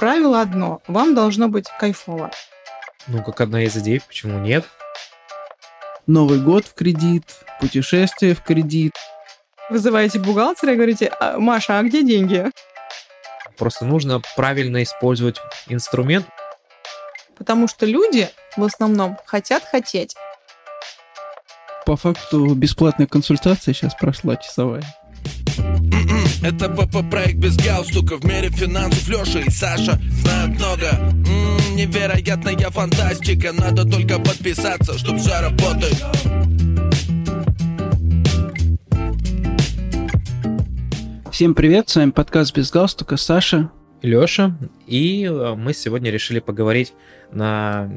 Правило одно. Вам должно быть кайфово. Ну, как одна из идей, почему нет? Новый год в кредит, путешествие в кредит. Вызываете бухгалтера и говорите, «А, Маша, а где деньги? Просто нужно правильно использовать инструмент. Потому что люди в основном хотят хотеть. По факту бесплатная консультация сейчас прошла часовая. Это БП проект без галстука. В мире финансов Леша и Саша знают много. М-м, Невероятная фантастика. Надо только подписаться, чтоб все работает. Всем привет, с вами подкаст без галстука, Саша. Леша, и э, мы сегодня решили поговорить на,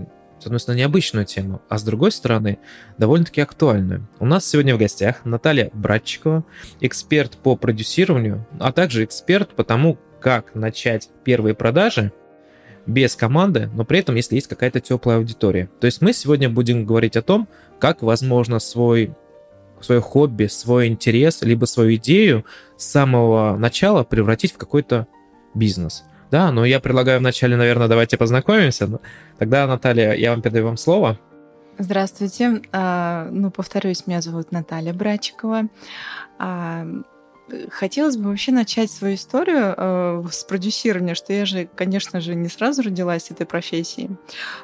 с одной стороны, необычную тему, а с другой стороны, довольно-таки актуальную. У нас сегодня в гостях Наталья Братчикова, эксперт по продюсированию, а также эксперт по тому, как начать первые продажи без команды, но при этом, если есть какая-то теплая аудитория. То есть мы сегодня будем говорить о том, как возможно свой свое хобби, свой интерес, либо свою идею с самого начала превратить в какой-то бизнес. Да, но я предлагаю вначале, наверное, давайте познакомимся. Тогда, Наталья, я вам передаю вам слово. Здравствуйте. А, ну, повторюсь, меня зовут Наталья Брачикова. А, хотелось бы вообще начать свою историю э, с продюсирования, что я же, конечно же, не сразу родилась с этой профессией.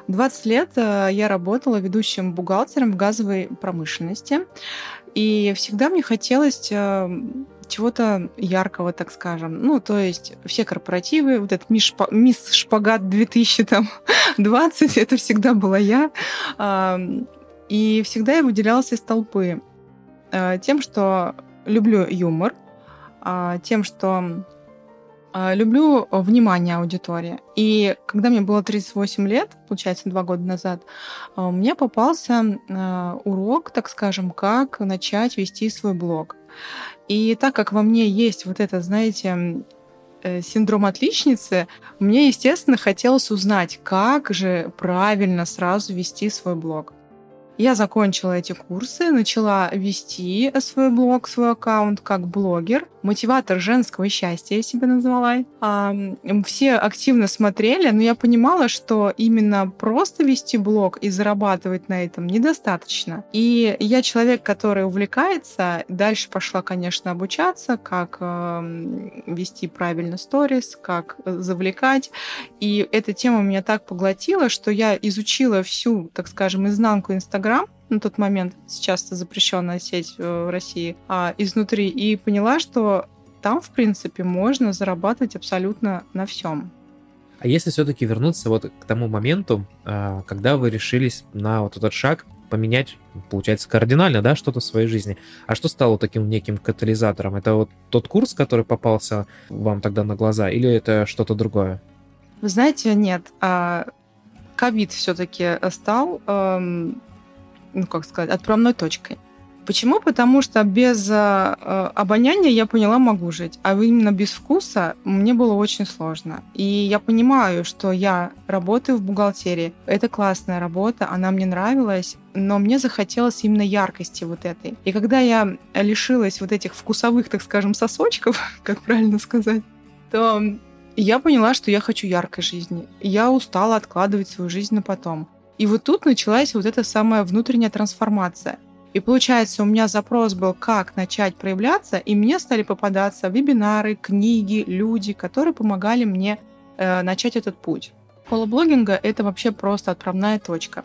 20 лет э, я работала ведущим бухгалтером в газовой промышленности. И всегда мне хотелось э, чего-то яркого, так скажем. Ну, то есть все корпоративы, вот этот мисс, Шпагат 2020, это всегда была я. И всегда я выделялась из толпы э, тем, что люблю юмор, а, тем, что а, люблю внимание аудитории. И когда мне было 38 лет, получается, два года назад, а, мне попался урок, так скажем, как начать вести свой блог. И так как во мне есть вот это, знаете, э, синдром отличницы, мне, естественно, хотелось узнать, как же правильно сразу вести свой блог. Я закончила эти курсы, начала вести свой блог, свой аккаунт как блогер. Мотиватор женского счастья я себя назвала. А, все активно смотрели, но я понимала, что именно просто вести блог и зарабатывать на этом недостаточно. И я человек, который увлекается. Дальше пошла, конечно, обучаться, как э, вести правильно сторис, как завлекать. И эта тема меня так поглотила, что я изучила всю, так скажем, изнанку Инстаграма, Telegram на тот момент, сейчас это запрещенная сеть э, в России, а, изнутри, и поняла, что там, в принципе, можно зарабатывать абсолютно на всем. А если все-таки вернуться вот к тому моменту, а, когда вы решились на вот этот шаг поменять, получается, кардинально, да, что-то в своей жизни. А что стало таким неким катализатором? Это вот тот курс, который попался вам тогда на глаза, или это что-то другое? Вы знаете, нет. А, ковид все-таки стал эм, ну как сказать, отправной точкой. Почему? Потому что без э, обоняния я поняла, могу жить, а именно без вкуса мне было очень сложно. И я понимаю, что я работаю в бухгалтерии. Это классная работа, она мне нравилась, но мне захотелось именно яркости вот этой. И когда я лишилась вот этих вкусовых, так скажем, сосочков, как правильно сказать, то я поняла, что я хочу яркой жизни. Я устала откладывать свою жизнь на потом. И вот тут началась вот эта самая внутренняя трансформация. И получается, у меня запрос был, как начать проявляться, и мне стали попадаться вебинары, книги, люди, которые помогали мне э, начать этот путь. Полублогинга — это вообще просто отправная точка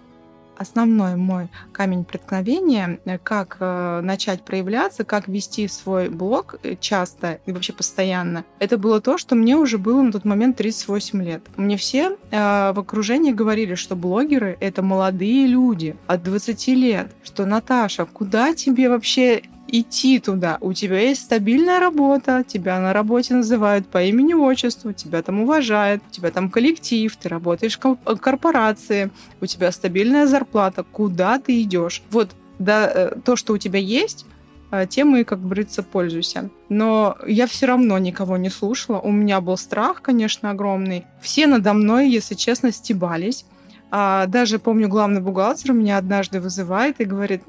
основной мой камень преткновения, э, как э, начать проявляться, как вести свой блог э, часто и вообще постоянно, это было то, что мне уже было на тот момент 38 лет. Мне все в окружении говорили, что блогеры — это молодые люди от 20 лет, что Наташа, куда тебе вообще идти туда. У тебя есть стабильная работа, тебя на работе называют по имени-отчеству, тебя там уважают, у тебя там коллектив, ты работаешь в корпорации, у тебя стабильная зарплата. Куда ты идешь? Вот да, э, то, что у тебя есть, э, тем и, как говорится, пользуйся. Но я все равно никого не слушала. У меня был страх, конечно, огромный. Все надо мной, если честно, стебались. А даже помню, главный бухгалтер меня однажды вызывает и говорит,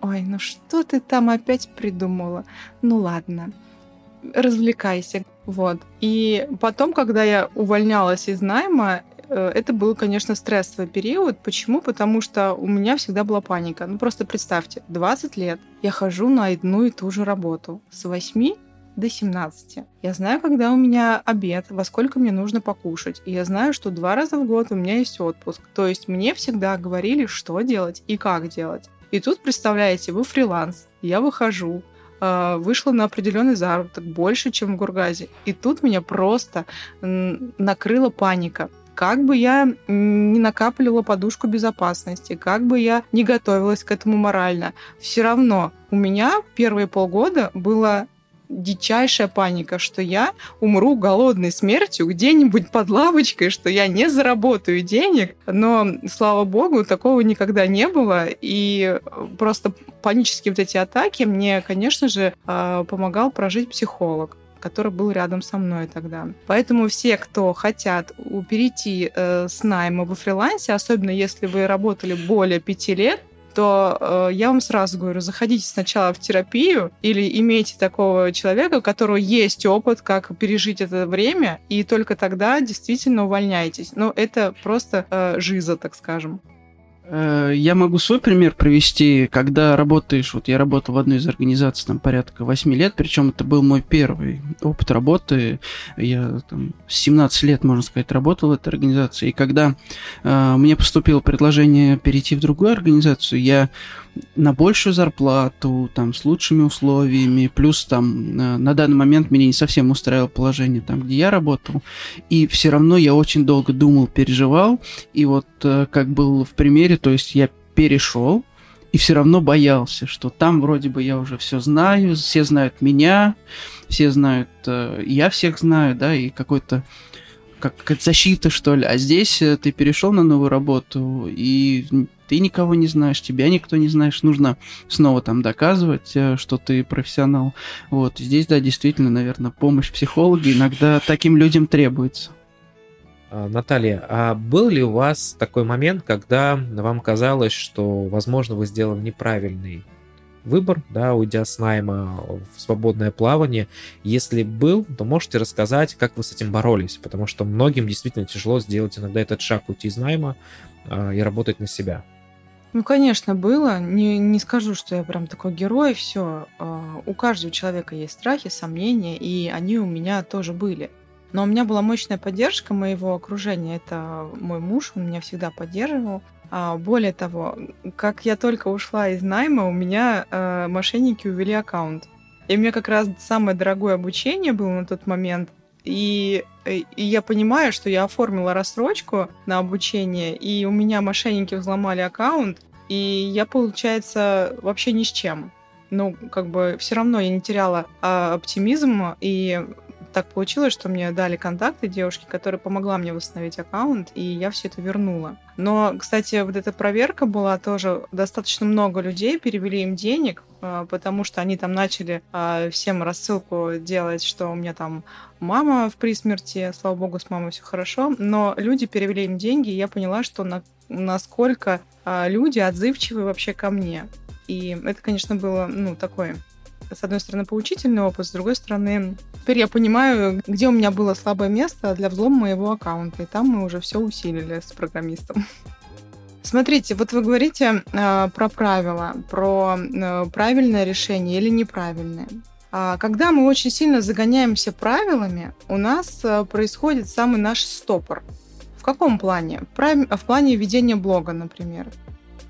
Ой, ну что ты там опять придумала? Ну ладно, развлекайся. Вот. И потом, когда я увольнялась из найма, э, это был, конечно, стрессовый период. Почему? Потому что у меня всегда была паника. Ну, просто представьте, 20 лет я хожу на одну и ту же работу. С 8 до 17. Я знаю, когда у меня обед, во сколько мне нужно покушать. И я знаю, что два раза в год у меня есть отпуск. То есть мне всегда говорили, что делать и как делать. И тут, представляете, вы фриланс, я выхожу, э, вышла на определенный заработок больше, чем в Гургазе. И тут меня просто накрыла паника. Как бы я не накапливала подушку безопасности, как бы я не готовилась к этому морально, все равно у меня первые полгода было дичайшая паника, что я умру голодной смертью где-нибудь под лавочкой, что я не заработаю денег. Но, слава богу, такого никогда не было. И просто панические вот эти атаки мне, конечно же, а, помогал прожить психолог который был рядом со мной тогда. Поэтому все, кто хотят перейти э, с найма во фрилансе, особенно если вы работали более пяти лет, то э, я вам сразу говорю, заходите сначала в терапию или имейте такого человека, у которого есть опыт, как пережить это время, и только тогда действительно увольняйтесь. Но это просто э, жиза, так скажем. Э, я могу свой пример провести, когда работаешь, вот я работал в одной из организаций там порядка 8 лет, причем это был мой первый опыт работы, я там 17 лет, можно сказать, работал в этой организации, и когда э, мне поступило предложение перейти в другую организацию, я на большую зарплату, там, с лучшими условиями, плюс там э, на данный момент меня не совсем устраивало положение там, где я работал, и все равно я очень долго думал, переживал, и вот э, как был в примере, то есть я перешел, и все равно боялся, что там вроде бы я уже все знаю, все знают меня, все знают, э, я всех знаю, да, и какой-то как какая-то защита, что ли. А здесь ты перешел на новую работу, и ты никого не знаешь, тебя никто не знаешь, нужно снова там доказывать, э, что ты профессионал. Вот, здесь, да, действительно, наверное, помощь психолога иногда таким людям требуется. А, Наталья, а был ли у вас такой момент, когда вам казалось, что, возможно, вы сделали неправильный выбор, да, уйдя с найма в свободное плавание. Если был, то можете рассказать, как вы с этим боролись, потому что многим действительно тяжело сделать иногда этот шаг уйти из найма э, и работать на себя. Ну, конечно, было. Не, не скажу, что я прям такой герой. Все. А, у каждого человека есть страхи, сомнения, и они у меня тоже были. Но у меня была мощная поддержка моего окружения. Это мой муж, он меня всегда поддерживал. А, более того, как я только ушла из найма, у меня э, мошенники увели аккаунт. И у меня как раз самое дорогое обучение было на тот момент. И, э, и я понимаю, что я оформила рассрочку на обучение, и у меня мошенники взломали аккаунт, и я, получается, вообще ни с чем. Ну, как бы все равно я не теряла а, оптимизм, и так получилось, что мне дали контакты девушки, которая помогла мне восстановить аккаунт, и я все это вернула. Но, кстати, вот эта проверка была тоже достаточно много людей, перевели им денег, а, потому что они там начали а, всем рассылку делать, что у меня там мама в присмерти, слава богу, с мамой все хорошо, но люди перевели им деньги, и я поняла, что на, насколько а, люди отзывчивы вообще ко мне. И это, конечно, было, ну, такой, с одной стороны, поучительный опыт, с другой стороны, теперь я понимаю, где у меня было слабое место для взлома моего аккаунта, и там мы уже все усилили с программистом. Смотрите, вот вы говорите э, про правила, про э, правильное решение или неправильное. А когда мы очень сильно загоняемся правилами, у нас э, происходит самый наш стопор. В каком плане? В плане ведения блога, например.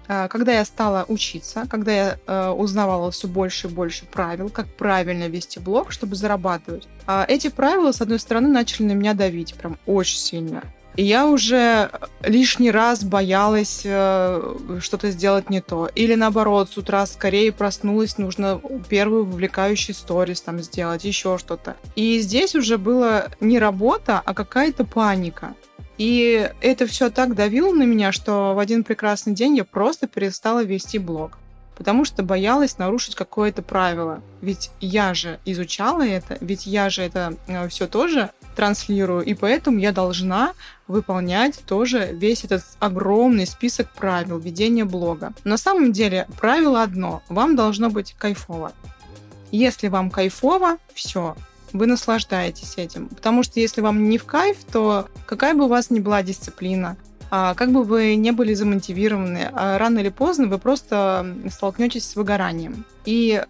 А, когда я стала учиться, когда я э, узнавала все больше и больше правил, как правильно вести блог, чтобы зарабатывать, э, эти правила, с одной стороны, начали на меня давить прям очень сильно. И я уже лишний раз боялась э, что-то сделать не то. Или наоборот, с утра скорее проснулась, нужно первый вовлекающий сторис там сделать, еще что-то. И здесь уже было не работа, а какая-то паника. И это все так давило на меня, что в один прекрасный день я просто перестала вести блог. Потому что боялась нарушить какое-то правило. Ведь я же изучала это, ведь я же это э, все тоже транслирую, и поэтому я должна выполнять тоже весь этот огромный список правил ведения блога. На самом деле правило одно. Вам должно быть кайфово. Если вам кайфово, все, вы наслаждаетесь этим. Потому что если вам не в кайф, то какая бы у вас ни была дисциплина, а как бы вы не были замотивированы, а рано или поздно вы просто столкнетесь с выгоранием. И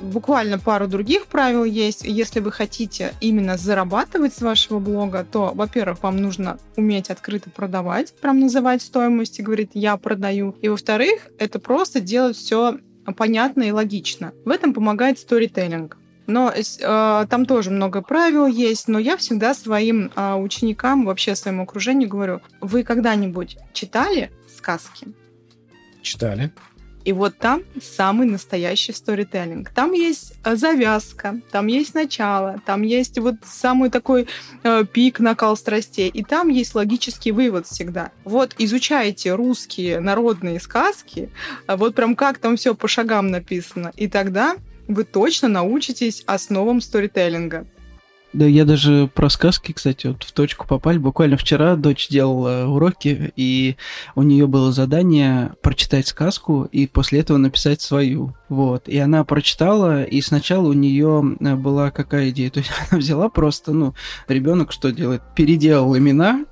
буквально пару других правил есть. Если вы хотите именно зарабатывать с вашего блога, то, во-первых, вам нужно уметь открыто продавать, прям называть стоимость и говорить «я продаю». И, во-вторых, это просто делать все понятно и логично. В этом помогает сторителлинг. Но э, там тоже много правил есть, но я всегда своим э, ученикам, вообще своему окружению говорю, вы когда-нибудь читали сказки? Читали. И вот там самый настоящий сторителлинг. Там есть э, завязка, там есть начало, там есть вот самый такой э, пик, накал страстей, и там есть логический вывод всегда. Вот изучайте русские народные сказки, а вот прям как там все по шагам написано, и тогда вы точно научитесь основам сторителлинга. Да, я даже про сказки, кстати, вот в точку попали. Буквально вчера дочь делала уроки, и у нее было задание прочитать сказку и после этого написать свою. Вот. И она прочитала, и сначала у нее э, была какая идея? То есть она взяла просто, ну, ребенок что делает? Переделал имена,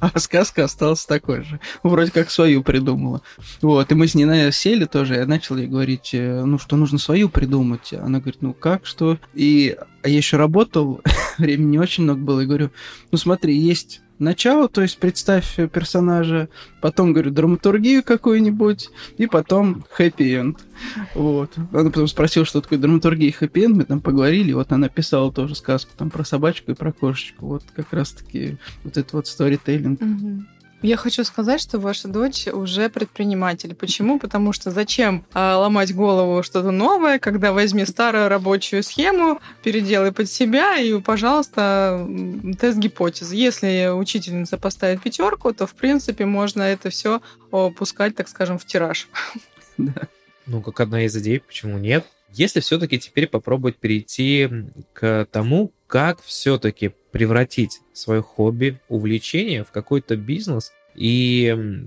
а сказка осталась такой же. Вроде как свою придумала. Вот, и мы с ней сели тоже, я начал ей говорить, э, ну, что нужно свою придумать. Она говорит, ну, как, что? И я еще работал, времени очень много было, и говорю, ну, смотри, есть начало, то есть представь персонажа, потом, говорю, драматургию какую-нибудь, и потом хэппи-энд. Вот. Она потом спросила, что такое драматургия и хэппи-энд, мы там поговорили, вот она писала тоже сказку там про собачку и про кошечку, вот как раз-таки вот это вот сторителлинг. Угу. Я хочу сказать, что ваша дочь уже предприниматель. Почему? Потому что зачем а, ломать голову что-то новое, когда возьми старую рабочую схему, переделай под себя и, пожалуйста, тест гипотезы. Если учительница поставит пятерку, то, в принципе, можно это все пускать, так скажем, в тираж. Ну, как одна из идей, почему нет? Если все-таки теперь попробовать перейти к тому, как все-таки превратить свое хобби, увлечение в какой-то бизнес, и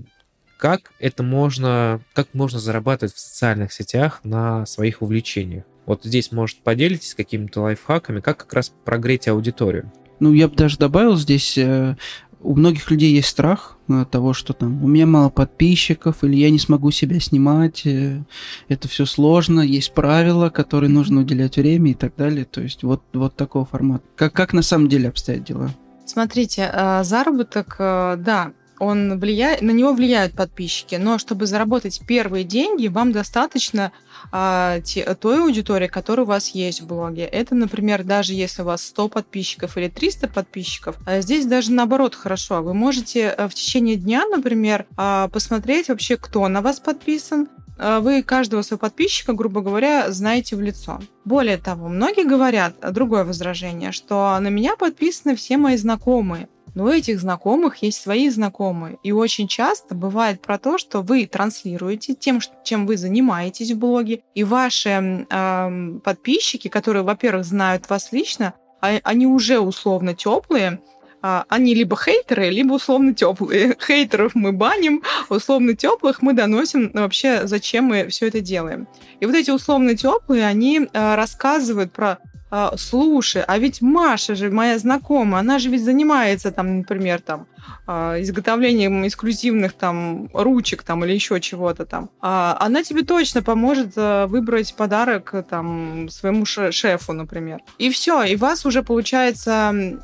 как это можно, как можно зарабатывать в социальных сетях на своих увлечениях. Вот здесь, может, поделитесь какими-то лайфхаками, как как раз прогреть аудиторию. Ну, я бы даже добавил здесь э, у многих людей есть страх э, того, что там у меня мало подписчиков, или я не смогу себя снимать, э, это все сложно, есть правила, которые нужно уделять время и так далее. То есть вот, вот такого формата. Как, как на самом деле обстоят дела? Смотрите, э, заработок, да, он влияет, на него влияют подписчики, но чтобы заработать первые деньги, вам достаточно а, те, той аудитории, которая у вас есть в блоге. Это, например, даже если у вас 100 подписчиков или 300 подписчиков, а здесь даже наоборот хорошо. Вы можете э, в течение дня, например, а, посмотреть вообще, кто на вас подписан, а, вы каждого своего подписчика, грубо говоря, знаете в лицо. Более того, многие говорят, другое возражение, что на меня подписаны все мои знакомые но у этих знакомых есть свои знакомые. И очень часто бывает про то, что вы транслируете тем, чем вы занимаетесь в блоге, и ваши э, подписчики, которые, во-первых, знают вас лично, а, они уже условно теплые, а, они либо хейтеры, либо условно теплые. Хейтеров мы баним, условно теплых мы доносим вообще, зачем мы все это делаем. И вот эти условно теплые, они а, рассказывают про а, слушай, а ведь Маша же моя знакомая, она же ведь занимается там, например, там а, изготовлением эксклюзивных там ручек там или еще чего-то там. А, она тебе точно поможет а, выбрать подарок там своему шефу, например. И все, и вас уже получается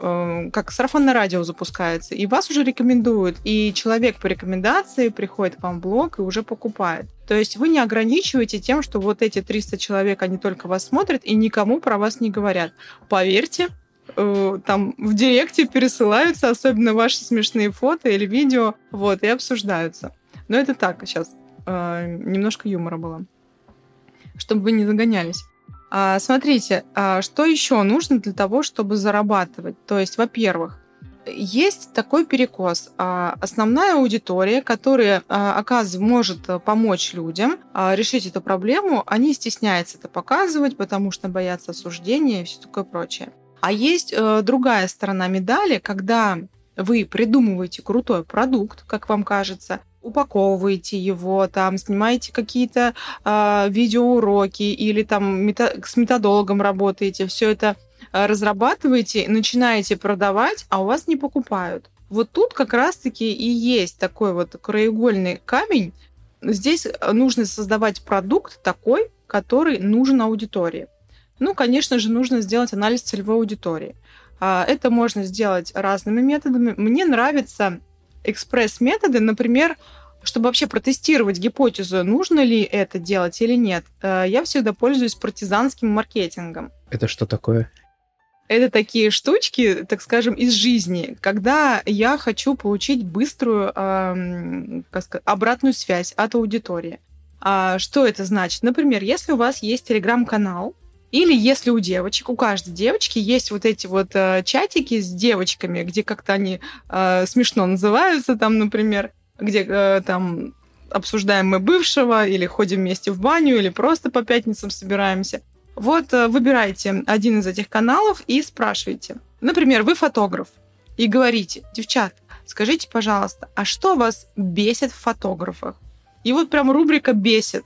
Э, как сарафанное радио запускается, и вас уже рекомендуют, и человек по рекомендации приходит к вам в блог и уже покупает. То есть вы не ограничиваете тем, что вот эти 300 человек, они только вас смотрят и никому про вас не говорят. Поверьте, э, там в директе пересылаются, особенно ваши смешные фото или видео, вот, и обсуждаются. Но это так, сейчас э, немножко юмора было, чтобы вы не загонялись. А, смотрите, а что еще нужно для того, чтобы зарабатывать? То есть, во-первых, есть такой перекос. А, основная аудитория, которая, оказывается, может помочь людям решить эту проблему, они стесняются это показывать, потому что боятся осуждения и все такое прочее. А есть э, другая сторона медали, когда вы придумываете крутой продукт, как вам кажется, упаковываете его, там, снимаете какие-то э, видеоуроки или там мета- с методологом работаете, все это э, разрабатываете, начинаете продавать, а у вас не покупают. Вот тут как раз-таки и есть такой вот краеугольный камень. Здесь нужно создавать продукт такой, который нужен аудитории. Ну, конечно же, нужно сделать анализ целевой аудитории. А, это можно сделать разными методами. Мне нравятся экспресс-методы, например, чтобы вообще протестировать гипотезу, нужно ли это делать или нет, э, я всегда пользуюсь партизанским маркетингом. Это что такое? Это такие штучки, так скажем, из жизни, когда я хочу получить быструю э, сказать, обратную связь от аудитории. А что это значит? Например, если у вас есть телеграм-канал, или если у девочек, у каждой девочки есть вот эти вот э, чатики с девочками, где как-то они э, смешно называются, там, например, где э, там обсуждаем мы бывшего, или ходим вместе в баню, или просто по пятницам собираемся. Вот э, выбирайте один из этих каналов и спрашивайте. Например, вы фотограф, и говорите, девчат, скажите, пожалуйста, а что вас бесит в фотографах? И вот прям рубрика «Бесит»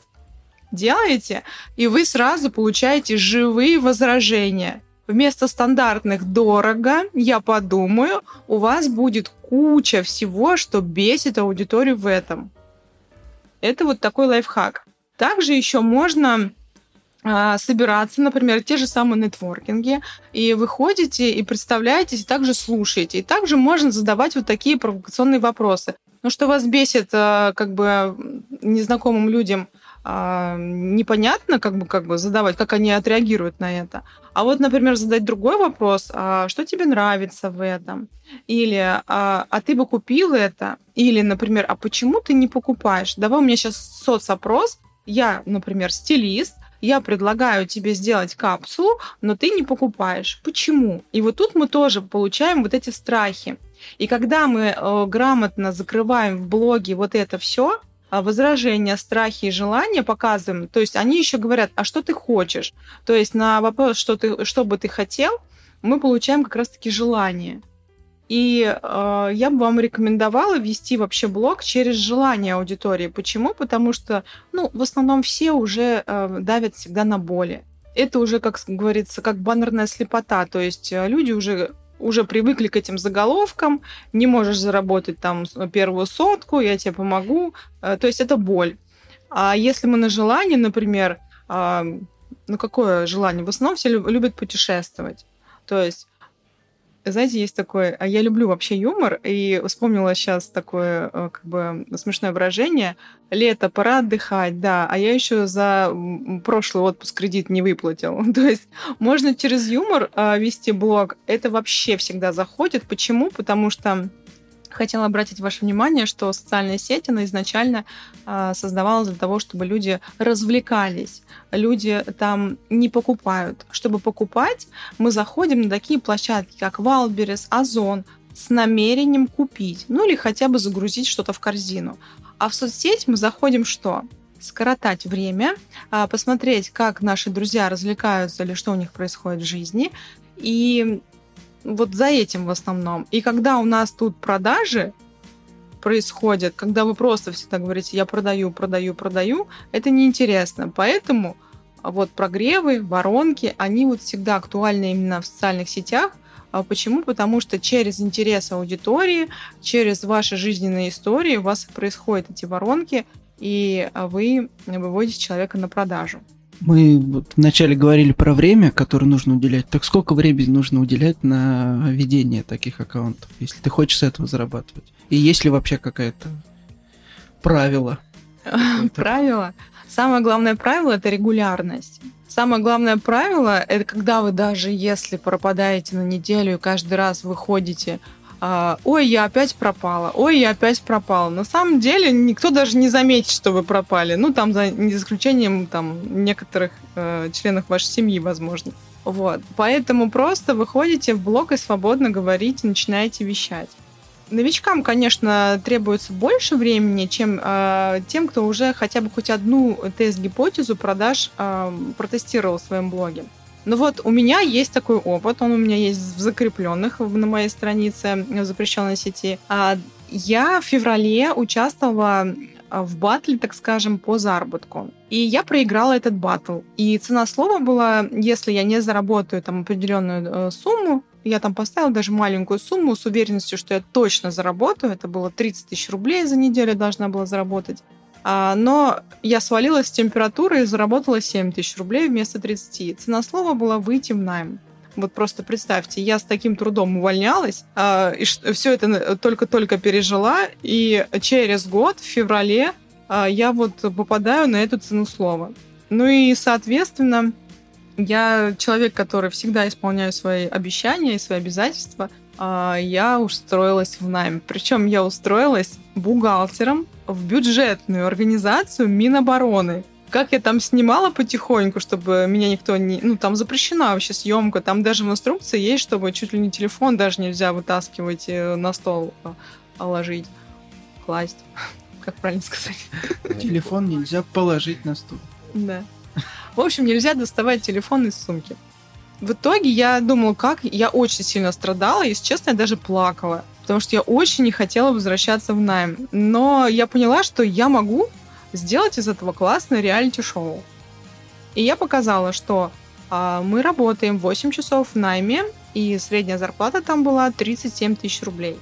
делаете, и вы сразу получаете живые возражения. Вместо стандартных «дорого», я подумаю, у вас будет куча всего, что бесит аудиторию в этом. Это вот такой лайфхак. Также еще можно а, собираться, например, те же самые нетворкинги, и вы ходите и представляетесь, и также слушаете. И также можно задавать вот такие провокационные вопросы. Ну, что вас бесит а, как бы незнакомым людям – а, непонятно, как бы, как бы задавать, как они отреагируют на это. А вот, например, задать другой вопрос, а что тебе нравится в этом? Или а, а ты бы купил это? Или, например, а почему ты не покупаешь? Давай у меня сейчас соцопрос. Я, например, стилист, я предлагаю тебе сделать капсулу, но ты не покупаешь. Почему? И вот тут мы тоже получаем вот эти страхи. И когда мы э, грамотно закрываем в блоге вот это все, возражения, страхи и желания показываем. То есть они еще говорят, а что ты хочешь? То есть на вопрос, что, ты, что бы ты хотел, мы получаем как раз-таки желание. И э, я бы вам рекомендовала вести вообще блог через желание аудитории. Почему? Потому что, ну, в основном все уже э, давят всегда на боли. Это уже, как говорится, как баннерная слепота. То есть люди уже уже привыкли к этим заголовкам, не можешь заработать там первую сотку, я тебе помогу. Э, то есть это боль. А если мы на желание, например, ну какое желание? В основном все любят путешествовать. То есть знаете, есть такое, а я люблю вообще юмор, и вспомнила сейчас такое э, как бы смешное выражение. Лето, пора отдыхать, да, а я еще за прошлый отпуск кредит не выплатил. То есть можно через юмор э, вести блог. Это вообще всегда заходит. Почему? Потому что хотела обратить ваше внимание, что социальная сеть, она изначально э, создавалась для того, чтобы люди развлекались. Люди там не покупают. Чтобы покупать, мы заходим на такие площадки, как Wildberries, Ozon, с намерением купить, ну или хотя бы загрузить что-то в корзину. А в соцсеть мы заходим что? скоротать время, а, посмотреть, как наши друзья развлекаются или что у них происходит в жизни, и вот за этим в основном. И когда у нас тут продажи происходят, когда вы просто всегда говорите, я продаю, продаю, продаю, это неинтересно. Поэтому вот прогревы, воронки, они вот всегда актуальны именно в социальных сетях. А почему? Потому что через интерес аудитории, через ваши жизненные истории у вас происходят эти воронки, и вы выводите человека на продажу. Мы вот вначале говорили про время, которое нужно уделять. Так сколько времени нужно уделять на ведение таких аккаунтов, если ты хочешь с этого зарабатывать? И есть ли вообще какое-то правило? Правило? Самое главное правило – это регулярность. Самое главное правило – это когда вы даже если пропадаете на неделю и каждый раз выходите ой, я опять пропала, ой, я опять пропала. На самом деле никто даже не заметит, что вы пропали. Ну, там, за исключением там, некоторых э, членов вашей семьи, возможно. Вот. Поэтому просто выходите в блог и свободно говорите, начинаете вещать. Новичкам, конечно, требуется больше времени, чем э, тем, кто уже хотя бы хоть одну тест-гипотезу продаж э, протестировал в своем блоге. Ну вот у меня есть такой опыт, он у меня есть в закрепленных на моей странице в запрещенной сети. А я в феврале участвовала а, в батле, так скажем, по заработку. И я проиграла этот батл. И цена слова была, если я не заработаю там определенную э, сумму, я там поставила даже маленькую сумму с уверенностью, что я точно заработаю. Это было 30 тысяч рублей за неделю должна была заработать. А, но я свалилась с температуры и заработала 7 тысяч рублей вместо 30. Цена слова была выйти в найм. Вот просто представьте, я с таким трудом увольнялась, э, и все это только-только пережила, и через год, в феврале, э, я вот попадаю на эту цену слова. Ну и, соответственно, я человек, который всегда исполняю свои обещания и свои обязательства. Я устроилась в найм. Причем я устроилась бухгалтером в бюджетную организацию Минобороны как я там снимала потихоньку, чтобы меня никто не... Ну, там запрещена вообще съемка. Там даже в инструкции есть, чтобы чуть ли не телефон даже нельзя вытаскивать э, на стол, а, ложить, класть. Как правильно сказать? Телефон нельзя положить на стол. Да. В общем, нельзя доставать телефон из сумки. В итоге я думала, как... Я очень сильно страдала, если честно, я даже плакала. Потому что я очень не хотела возвращаться в найм. Но я поняла, что я могу сделать из этого классное реалити-шоу. И я показала, что а, мы работаем 8 часов в найме, и средняя зарплата там была 37 тысяч рублей.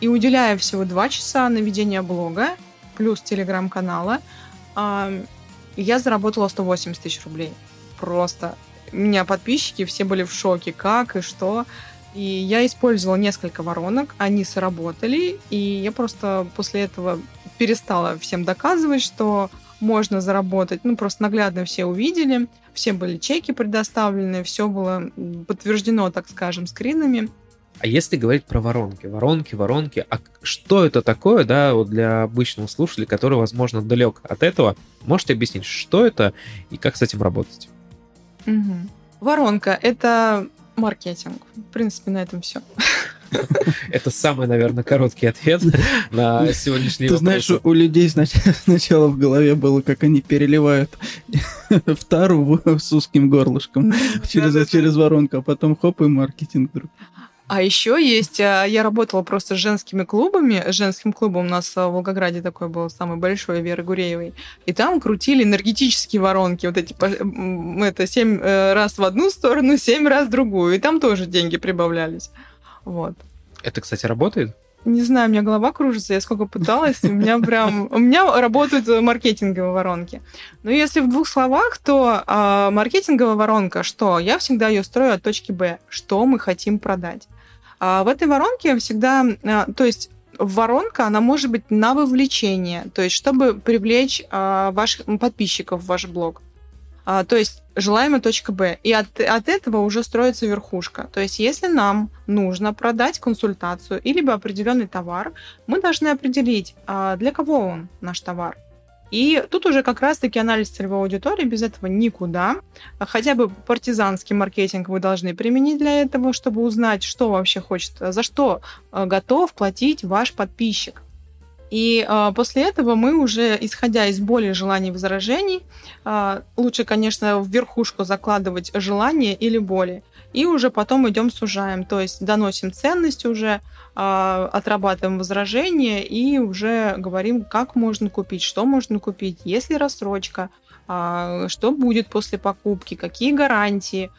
И уделяя всего 2 часа на ведение блога, плюс телеграм-канала, а, я заработала 180 тысяч рублей. Просто. У меня подписчики все были в шоке, как и что. И я использовала несколько воронок, они сработали, и я просто после этого перестала всем доказывать, что можно заработать. Ну, просто наглядно все увидели, все были чеки предоставлены, все было подтверждено, так скажем, скринами. А если говорить про воронки, воронки, воронки, а что это такое, да, вот для обычного слушателя, который, возможно, далек от этого, можете объяснить, что это и как с этим работать? Угу. Воронка — это маркетинг. В принципе, на этом все. Это самый, наверное, короткий ответ на сегодняшний вопрос. Ты знаешь, у людей сначала в голове было, как они переливают в тару с узким горлышком через, через воронку, а потом хоп и маркетинг вдруг. А еще есть, а, я работала просто с женскими клубами. Женским клубом у нас в Волгограде такой был самый большой, Веры Гуреевой. И там крутили энергетические воронки. Вот эти, это семь э, раз в одну сторону, семь раз в другую. И там тоже деньги прибавлялись. Вот. Это, кстати, работает? Не знаю, у меня голова кружится, я сколько пыталась, у меня прям... У меня работают маркетинговые воронки. Но если в двух словах, то э, маркетинговая воронка, что? Я всегда ее строю от точки Б. Что мы хотим продать? А в этой воронке всегда... А, то есть воронка, она может быть на вовлечение, то есть чтобы привлечь а, ваших подписчиков в ваш блог. А, то есть желаемая точка Б. И от, от этого уже строится верхушка. То есть если нам нужно продать консультацию или определенный товар, мы должны определить, для кого он, наш товар. И тут уже как раз-таки анализ целевой аудитории, без этого никуда. Хотя бы партизанский маркетинг вы должны применить для этого, чтобы узнать, что вообще хочет, за что а, готов платить ваш подписчик. И э, после этого мы уже, исходя из боли, желаний, возражений, э, лучше, конечно, в верхушку закладывать желания или боли. И уже потом идем сужаем, то есть доносим ценность уже, э, отрабатываем возражения и уже говорим, как можно купить, что можно купить, есть ли рассрочка, что будет после покупки, какие гарантии.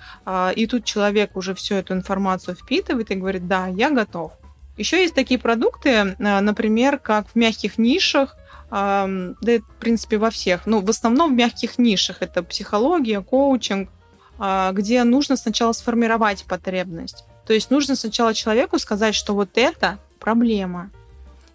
И тут человек уже всю эту информацию впитывает и говорит, да, я готов. Еще есть такие продукты, например, как в мягких нишах, да, в принципе, во всех, ну, в основном в мягких нишах. Это психология, коучинг, а, где нужно сначала сформировать потребность. То есть нужно сначала человеку сказать, что вот это проблема,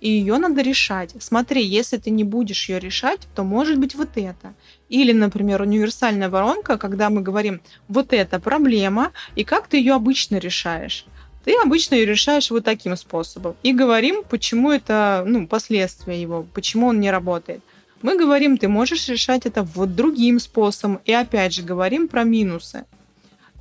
и ее надо решать. Смотри, если ты не будешь ее решать, то может быть вот это. Или, например, универсальная воронка, когда мы говорим, вот это проблема, и как ты ее обычно решаешь. Ты обычно ее решаешь вот таким способом. И говорим, почему это, ну, последствия его, почему он не работает. Мы говорим, ты можешь решать это вот другим способом. И опять же говорим про минусы.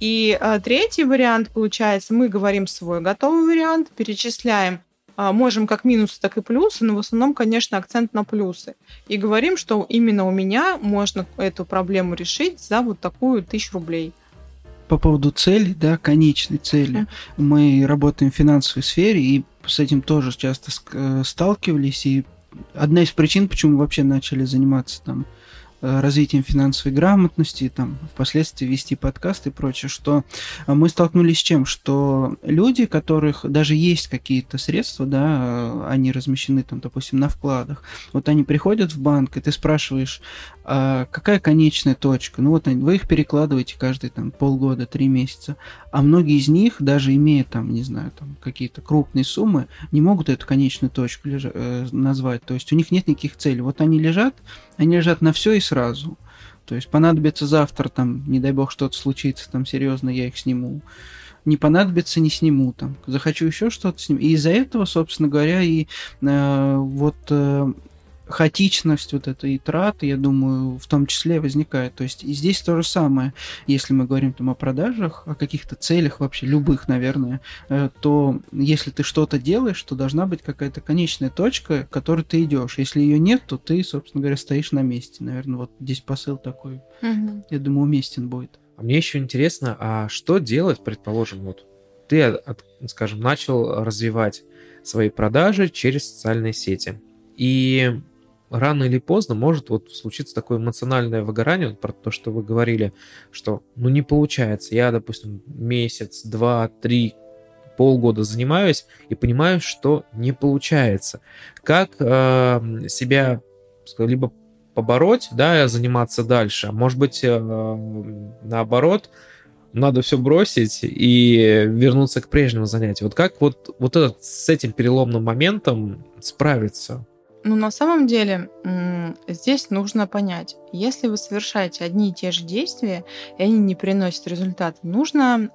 И а, третий вариант получается, мы говорим свой готовый вариант, перечисляем, а, можем как минусы, так и плюсы, но в основном, конечно, акцент на плюсы. И говорим, что именно у меня можно эту проблему решить за вот такую тысячу рублей по поводу цели, да, конечной цели. Мы работаем в финансовой сфере, и с этим тоже часто э, сталкивались, и одна из причин, почему вообще начали заниматься там развитием финансовой грамотности, там, впоследствии вести подкаст и прочее, что э, мы столкнулись с чем? Что люди, которых даже есть какие-то средства, да, э, они размещены там, допустим, на вкладах, вот они приходят в банк, и ты спрашиваешь, а какая конечная точка? Ну вот вы их перекладываете каждые там полгода, три месяца, а многие из них, даже имея там, не знаю, там какие-то крупные суммы, не могут эту конечную точку лежа- э, назвать, то есть у них нет никаких целей. Вот они лежат, они лежат на все и сразу. То есть понадобится завтра, там, не дай бог, что-то случится, там, серьезно, я их сниму. Не понадобится, не сниму, там. Захочу еще что-то сниму. И из-за этого, собственно говоря, и э, вот э, хаотичность вот этой траты, я думаю, в том числе возникает. То есть и здесь то же самое, если мы говорим там о продажах, о каких-то целях вообще, любых, наверное, э, то если ты что-то делаешь, то должна быть какая-то конечная точка, к которой ты идешь. Если ее нет, то ты, собственно говоря, стоишь на месте. Наверное, вот здесь посыл такой, угу. я думаю, уместен будет. А мне еще интересно, а что делать, предположим, вот ты, скажем, начал развивать свои продажи через социальные сети. И рано или поздно может вот случиться такое эмоциональное выгорание, вот про то, что вы говорили, что ну не получается. Я, допустим, месяц, два, три, полгода занимаюсь и понимаю, что не получается. Как э, себя либо побороть, да, заниматься дальше, а может быть, э, наоборот, надо все бросить и вернуться к прежнему занятию. Вот как вот, вот этот, с этим переломным моментом справиться? Ну, на самом деле, здесь нужно понять, если вы совершаете одни и те же действия, и они не приносят результата, нужно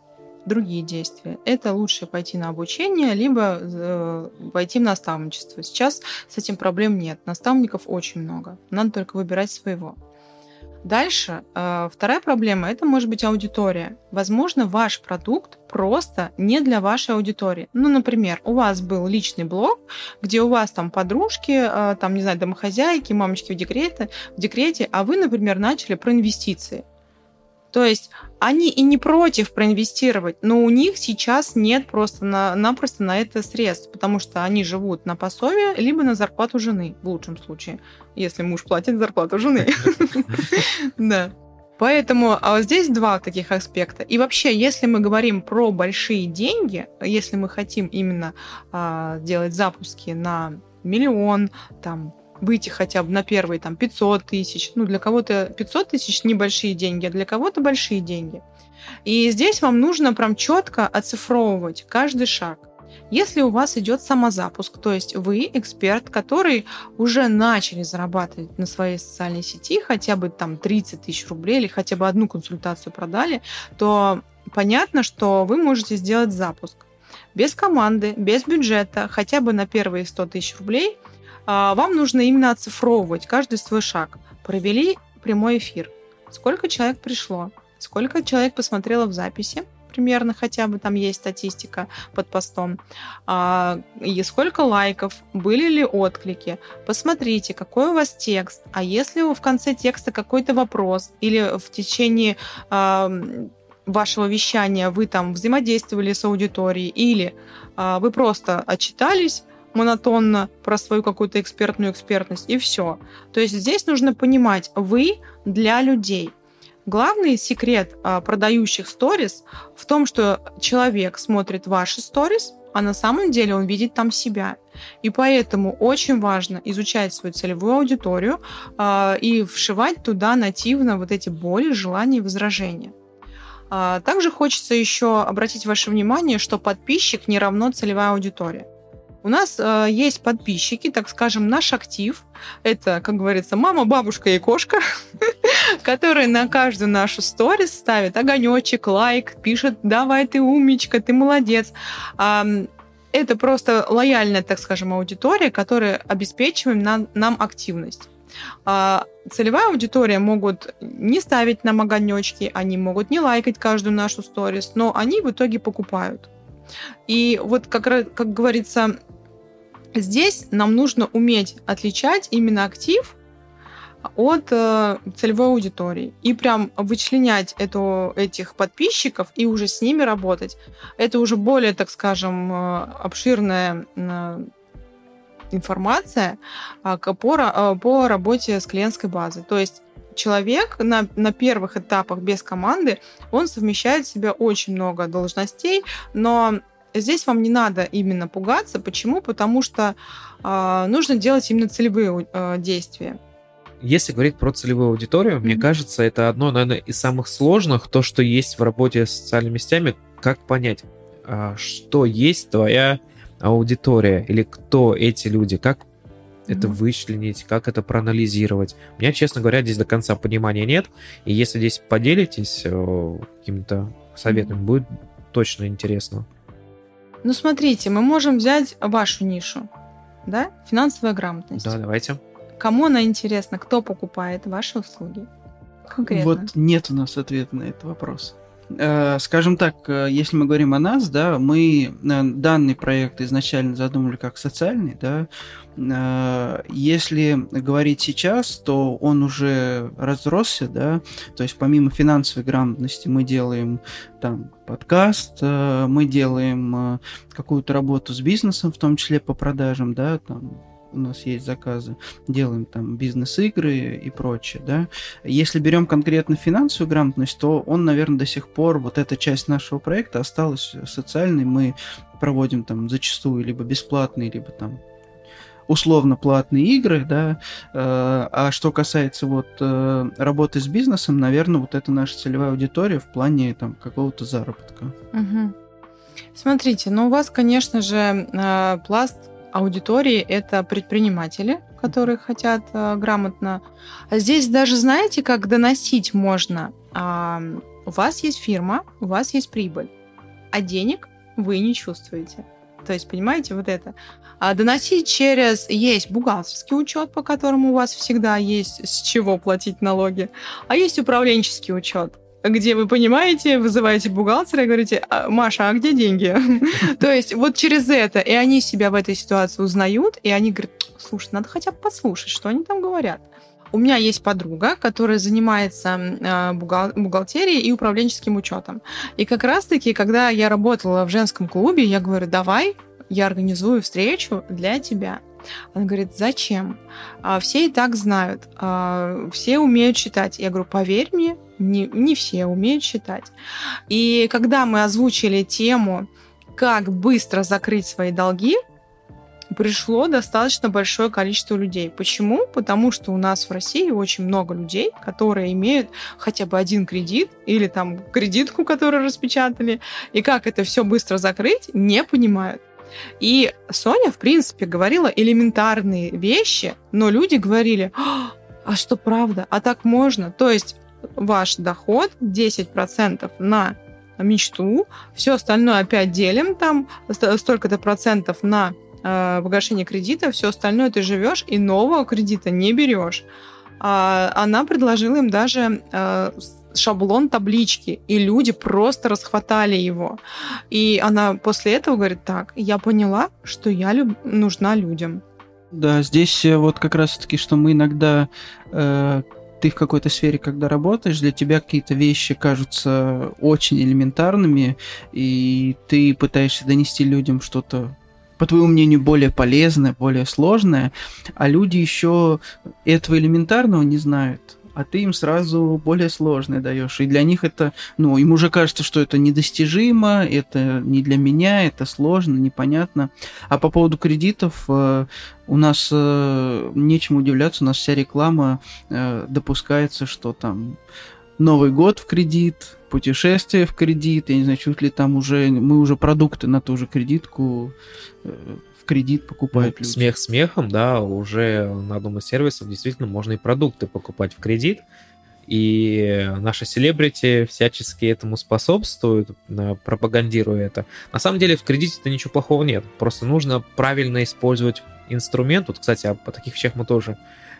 другие действия. Это лучше пойти на обучение, либо э, пойти в наставничество. Сейчас с этим проблем нет. Наставников очень много. Надо только выбирать своего. Дальше, э, вторая проблема – это может быть аудитория. Возможно, ваш продукт просто не для вашей аудитории. Ну, например, у вас был личный блог, где у вас там подружки, э, там, не знаю, домохозяйки, мамочки в декрете, в декрете, а вы, например, начали про инвестиции. То есть они и не против проинвестировать, но у них сейчас нет просто на, напросто на это средств, потому что они живут на пособие, либо на зарплату жены, в лучшем случае, если муж платит зарплату жены. Да. Поэтому а здесь два таких аспекта. И вообще, если мы говорим про большие деньги, если мы хотим именно а, делать запуски на миллион, там выйти хотя бы на первые там 500 тысяч. Ну, для кого-то 500 тысяч небольшие деньги, а для кого-то большие деньги. И здесь вам нужно прям четко оцифровывать каждый шаг. Если у вас идет самозапуск, то есть вы эксперт, который уже начали зарабатывать на своей социальной сети хотя бы там 30 тысяч рублей или хотя бы одну консультацию продали, то понятно, что вы можете сделать запуск без команды, без бюджета, хотя бы на первые 100 тысяч рублей – вам нужно именно оцифровывать каждый свой шаг. Провели прямой эфир. Сколько человек пришло? Сколько человек посмотрело в записи? примерно хотя бы там есть статистика под постом. А, и сколько лайков, были ли отклики. Посмотрите, какой у вас текст. А если в конце текста какой-то вопрос или в течение а, вашего вещания вы там взаимодействовали с аудиторией или а, вы просто отчитались, монотонно про свою какую-то экспертную экспертность, и все. То есть здесь нужно понимать, вы для людей. Главный секрет а, продающих сторис в том, что человек смотрит ваши сторис, а на самом деле он видит там себя. И поэтому очень важно изучать свою целевую аудиторию э, и вшивать туда нативно вот эти боли, желания и возражения. А, также хочется еще обратить ваше внимание, что подписчик не равно целевая аудитория. У нас э, есть подписчики, так скажем, наш актив. Это, как говорится, мама, бабушка и кошка, которые на каждую нашу сторис ставят огонечек, лайк, пишет, давай ты умничка, ты молодец. Это просто лояльная, так скажем, аудитория, которая обеспечивает нам, нам активность. А целевая аудитория могут не ставить нам огонечки, они могут не лайкать каждую нашу сторис, но они в итоге покупают. И вот, как, как говорится, Здесь нам нужно уметь отличать именно актив от э, целевой аудитории и прям вычленять эту, этих подписчиков и уже с ними работать. Это уже более, так скажем, э, обширная э, информация э, по, э, по работе с клиентской базой. То есть человек на, на первых этапах без команды, он совмещает в себе очень много должностей, но здесь вам не надо именно пугаться. Почему? Потому что э, нужно делать именно целевые э, действия. Если говорить про целевую аудиторию, mm-hmm. мне кажется, это одно, наверное, из самых сложных, то, что есть в работе с социальными сетями, как понять, а, что есть твоя аудитория или кто эти люди, как это вычленить, как это проанализировать. У меня, честно говоря, здесь до конца понимания нет. И если здесь поделитесь э, какими-то советами, будет точно интересно. Ну, смотрите, мы можем взять вашу нишу, да, финансовая грамотность. Да, давайте. Кому она интересна, кто покупает ваши услуги? Конкретно. Вот нет у нас ответа на этот вопрос. Э, скажем так, э, если мы говорим о нас, да, мы э, данный проект изначально задумали как социальный, да. Если говорить сейчас, то он уже разросся, да. То есть помимо финансовой грамотности мы делаем там подкаст, мы делаем какую-то работу с бизнесом, в том числе по продажам, да, там у нас есть заказы, делаем там бизнес-игры и прочее, да. Если берем конкретно финансовую грамотность, то он, наверное, до сих пор, вот эта часть нашего проекта осталась социальной, мы проводим там зачастую либо бесплатные, либо там условно платные игры, да, э, а что касается вот э, работы с бизнесом, наверное, вот это наша целевая аудитория в плане там какого-то заработка. Угу. Смотрите, ну у вас, конечно же, э, пласт аудитории это предприниматели, которые хотят э, грамотно. А здесь даже знаете, как доносить можно. А, у вас есть фирма, у вас есть прибыль, а денег вы не чувствуете. То есть, понимаете, вот это. А доносить через... Есть бухгалтерский учет, по которому у вас всегда есть с чего платить налоги, а есть управленческий учет где вы понимаете, вызываете бухгалтера и говорите, «А, Маша, а где деньги? То есть вот через это, и они себя в этой ситуации узнают, и они говорят, слушай, надо хотя бы послушать, что они там говорят. У меня есть подруга, которая занимается а, бухгалтерией и управленческим учетом. И как раз-таки, когда я работала в женском клубе, я говорю, давай, я организую встречу для тебя. Она говорит, зачем? А, все и так знают, а, все умеют читать. Я говорю, поверь мне, не, не все умеют читать. И когда мы озвучили тему, как быстро закрыть свои долги, пришло достаточно большое количество людей. Почему? Потому что у нас в России очень много людей, которые имеют хотя бы один кредит или там кредитку, которую распечатали, и как это все быстро закрыть, не понимают. И Соня, в принципе, говорила элементарные вещи, но люди говорили, а что правда? А так можно? То есть ваш доход 10% на мечту, все остальное опять делим там, столько-то процентов на э, погашение кредита, все остальное ты живешь и нового кредита не берешь. А, она предложила им даже э, шаблон таблички, и люди просто расхватали его. И она после этого говорит, так, я поняла, что я люб... нужна людям. Да, здесь э, вот как раз-таки, что мы иногда э, ты в какой-то сфере, когда работаешь, для тебя какие-то вещи кажутся очень элементарными, и ты пытаешься донести людям что-то по твоему мнению, более полезное, более сложное, а люди еще этого элементарного не знают а ты им сразу более сложное даешь. И для них это, ну, им уже кажется, что это недостижимо, это не для меня, это сложно, непонятно. А по поводу кредитов, э, у нас э, нечем удивляться, у нас вся реклама э, допускается, что там Новый год в кредит, путешествие в кредит, я не знаю, чуть ли там уже, мы уже продукты на ту же кредитку кредит покупают ну, люди. Смех смехом, да, уже на одном из сервисов действительно можно и продукты покупать в кредит. И наши селебрити всячески этому способствуют, пропагандируя это. На самом деле в кредите-то ничего плохого нет. Просто нужно правильно использовать инструмент. Вот, кстати, о таких вещах мы тоже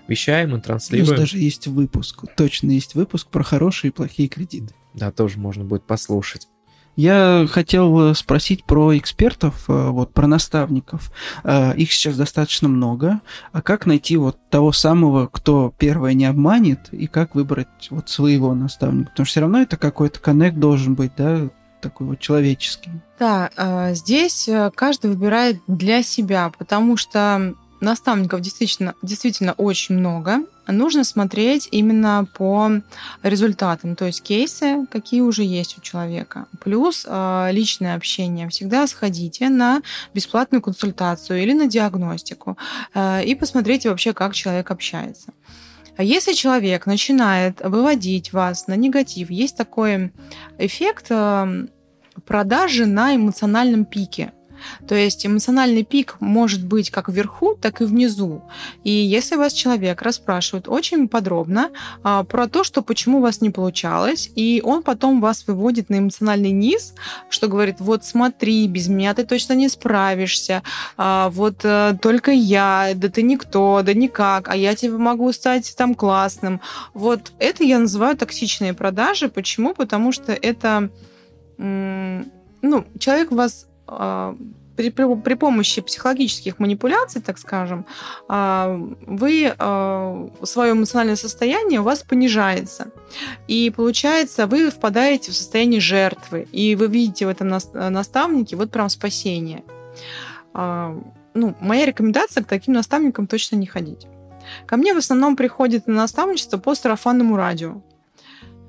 вещаем и транслируем. У нас даже есть выпуск, точно есть выпуск про хорошие и плохие кредиты. Да, тоже можно будет послушать. Я хотел спросить про экспертов, вот про наставников. Их сейчас достаточно много. А как найти вот того самого, кто первое не обманет, и как выбрать вот своего наставника? Потому что все равно это какой-то коннект должен быть, да, такой вот человеческий. Да, здесь э, каждый выбирает для себя, потому что наставников действительно, действительно очень много. Нужно смотреть именно по результатам, то есть кейсы, какие уже есть у человека. Плюс э, личное общение. Всегда сходите на бесплатную консультацию или на диагностику э, и посмотрите вообще, как человек общается. А если человек начинает выводить вас на негатив, есть такой эффект продажи на эмоциональном пике. То есть эмоциональный пик может быть как вверху, так и внизу. И если вас человек расспрашивает очень подробно а, про то, что почему у вас не получалось, и он потом вас выводит на эмоциональный низ, что говорит, вот смотри, без меня ты точно не справишься, а, вот а, только я, да ты никто, да никак, а я тебе могу стать там классным. Вот это я называю токсичные продажи. Почему? Потому что это ну, человек вас при, при, при помощи психологических манипуляций, так скажем, а, вы а, свое эмоциональное состояние у вас понижается. И получается, вы впадаете в состояние жертвы. И вы видите в этом наставнике вот прям спасение. Ну, моя рекомендация к таким наставникам точно не ходить. Ко мне в основном приходит на наставничество по сарафанному радио.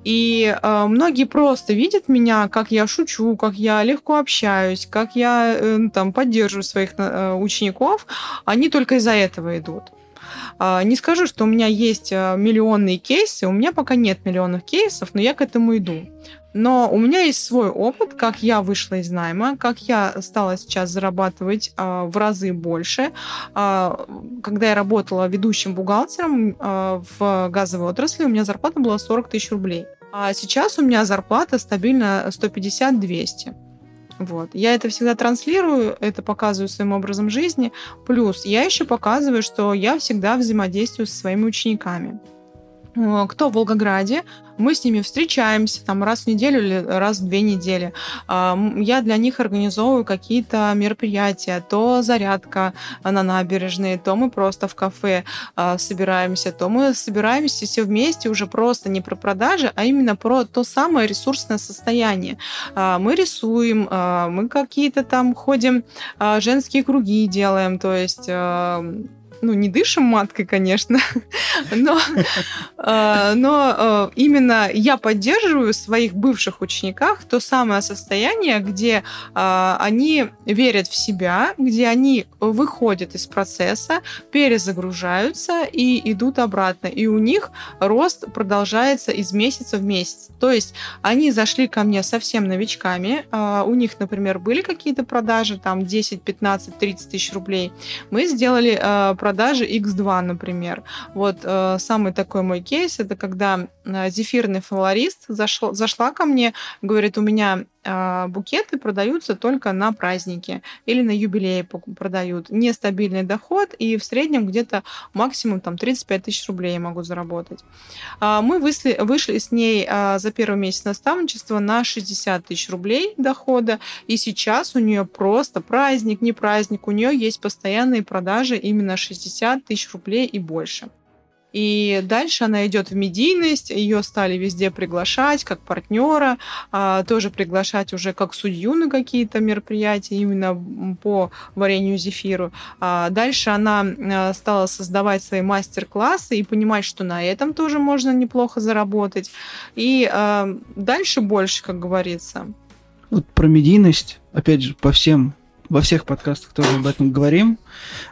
И э, многие просто видят меня, как я шучу, как я легко общаюсь, как я э, там поддерживаю своих э, учеников. Они только из-за этого идут. Э, не скажу, что у меня есть э, миллионные кейсы, у меня пока нет миллионных кейсов, но я к этому иду. Но у меня есть свой опыт, как я вышла из найма, как я стала сейчас зарабатывать э, в разы больше. Э, когда я работала ведущим бухгалтером э, в газовой отрасли, у меня зарплата была 40 тысяч рублей. А сейчас у меня зарплата стабильно 150-200. Вот. Я это всегда транслирую, это показываю своим образом жизни. Плюс я еще показываю, что я всегда взаимодействую со своими учениками. Э, кто в Волгограде, мы с ними встречаемся там раз в неделю или раз в две недели. А, я для них организовываю какие-то мероприятия, то зарядка на набережной, то мы просто в кафе а, собираемся, то мы собираемся все вместе уже просто не про продажи, а именно про то самое ресурсное состояние. А, мы рисуем, мы какие-то там ходим, женские круги делаем, то есть ну, не дышим маткой, конечно, но, э, но э, именно я поддерживаю в своих бывших учениках то самое состояние, где э, они верят в себя, где они выходят из процесса, перезагружаются и идут обратно. И у них рост продолжается из месяца в месяц. То есть они зашли ко мне совсем новичками, у них, например, были какие-то продажи, там 10, 15, 30 тысяч рублей. Мы сделали продажи X2, например. Вот э, самый такой мой кейс, это когда э, зефирный флорист зашел, зашла ко мне, говорит, у меня букеты продаются только на праздники или на юбилеи продают. Нестабильный доход, и в среднем где-то максимум там 35 тысяч рублей я могу заработать. Э, мы вышли, вышли с ней э, за первый месяц наставничества на 60 тысяч рублей дохода, и сейчас у нее просто праздник, не праздник, у нее есть постоянные продажи именно 60 60 тысяч рублей и больше. И дальше она идет в медийность, ее стали везде приглашать как партнера, а, тоже приглашать уже как судью на какие-то мероприятия именно по варенью зефиру. А дальше она а, стала создавать свои мастер-классы и понимать, что на этом тоже можно неплохо заработать. И а, дальше больше, как говорится. Вот про медийность, опять же, по всем во всех подкастах тоже об этом говорим.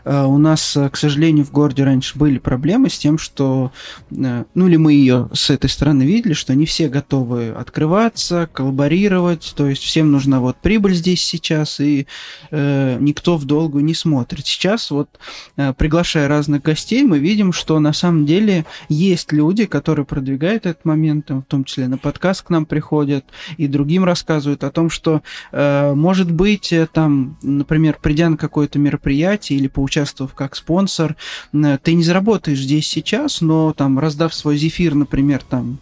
Э, у нас, э, к сожалению, в городе раньше были проблемы с тем, что, э, ну или мы ее с этой стороны видели, что не все готовы открываться, коллаборировать, то есть всем нужна вот прибыль здесь сейчас, и э, никто в долгу не смотрит. Сейчас вот, э, приглашая разных гостей, мы видим, что на самом деле есть люди, которые продвигают этот момент, в том числе на подкаст к нам приходят и другим рассказывают о том, что, э, может быть, там например, придя на какое-то мероприятие или поучаствовав как спонсор, ты не заработаешь здесь сейчас, но там раздав свой зефир, например, там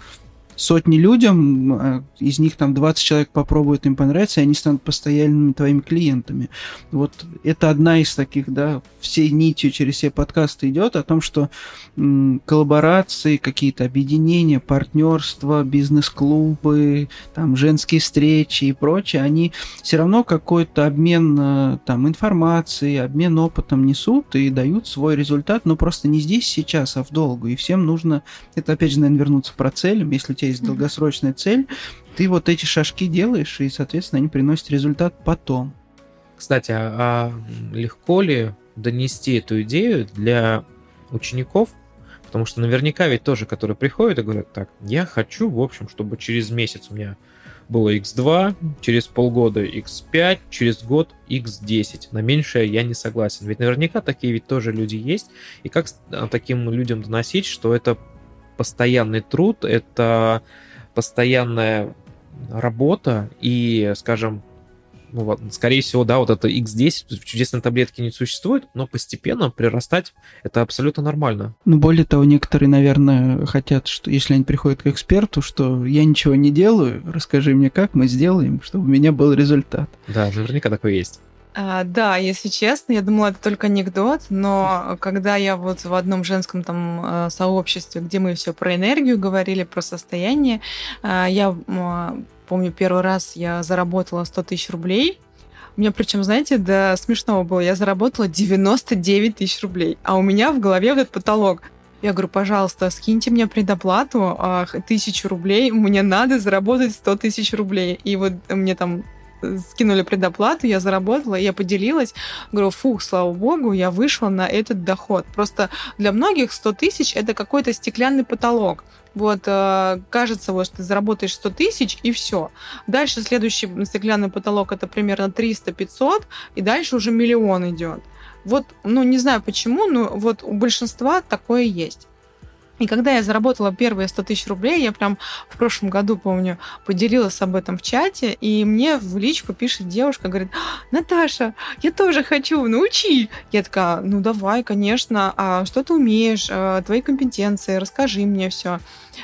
сотни людям, э, из них там 20 человек попробуют, им понравится, и они станут постоянными твоими клиентами. Вот это одна из таких, да, всей нитью через все подкасты идет о том, что м, коллаборации, какие-то объединения, партнерства, бизнес-клубы, там женские встречи и прочее, они все равно какой-то обмен э, там информацией, обмен опытом несут и дают свой результат, но просто не здесь сейчас, а в долгу. И всем нужно, это опять же, наверное, вернуться про цель, если у тебя есть долгосрочная цель, ты вот эти шажки делаешь, и, соответственно, они приносят результат потом. Кстати, а, а легко ли донести эту идею для учеников? Потому что наверняка ведь тоже, которые приходят и говорят, так, я хочу, в общем, чтобы через месяц у меня было x2, через полгода x5, через год x10. На меньшее я не согласен. Ведь наверняка такие ведь тоже люди есть. И как а, таким людям доносить, что это постоянный труд, это постоянная работа и, скажем, ну, скорее всего, да, вот это X10 в чудесной таблетке не существует, но постепенно прирастать это абсолютно нормально. Ну, более того, некоторые, наверное, хотят, что если они приходят к эксперту, что я ничего не делаю, расскажи мне, как мы сделаем, чтобы у меня был результат. Да, наверняка такое есть. А, да, если честно, я думала, это только анекдот, но когда я вот в одном женском там э, сообществе, где мы все про энергию говорили, про состояние, э, я помню, первый раз я заработала 100 тысяч рублей, у меня причем, знаете, до смешного было. Я заработала 99 тысяч рублей, а у меня в голове вот этот потолок. Я говорю, пожалуйста, скиньте мне предоплату тысячу рублей, мне надо заработать 100 тысяч рублей. И вот мне там скинули предоплату, я заработала, я поделилась. Говорю, фух, слава богу, я вышла на этот доход. Просто для многих 100 тысяч это какой-то стеклянный потолок. Вот, э, кажется, вот, что ты заработаешь 100 тысяч, и все. Дальше следующий стеклянный потолок это примерно 300-500, и дальше уже миллион идет. Вот, ну, не знаю почему, но вот у большинства такое есть. И когда я заработала первые 100 тысяч рублей, я прям в прошлом году, помню, поделилась об этом в чате, и мне в личку пишет девушка, говорит, Наташа, я тоже хочу, научи. Я такая, ну давай, конечно, а что ты умеешь, а, твои компетенции, расскажи мне все.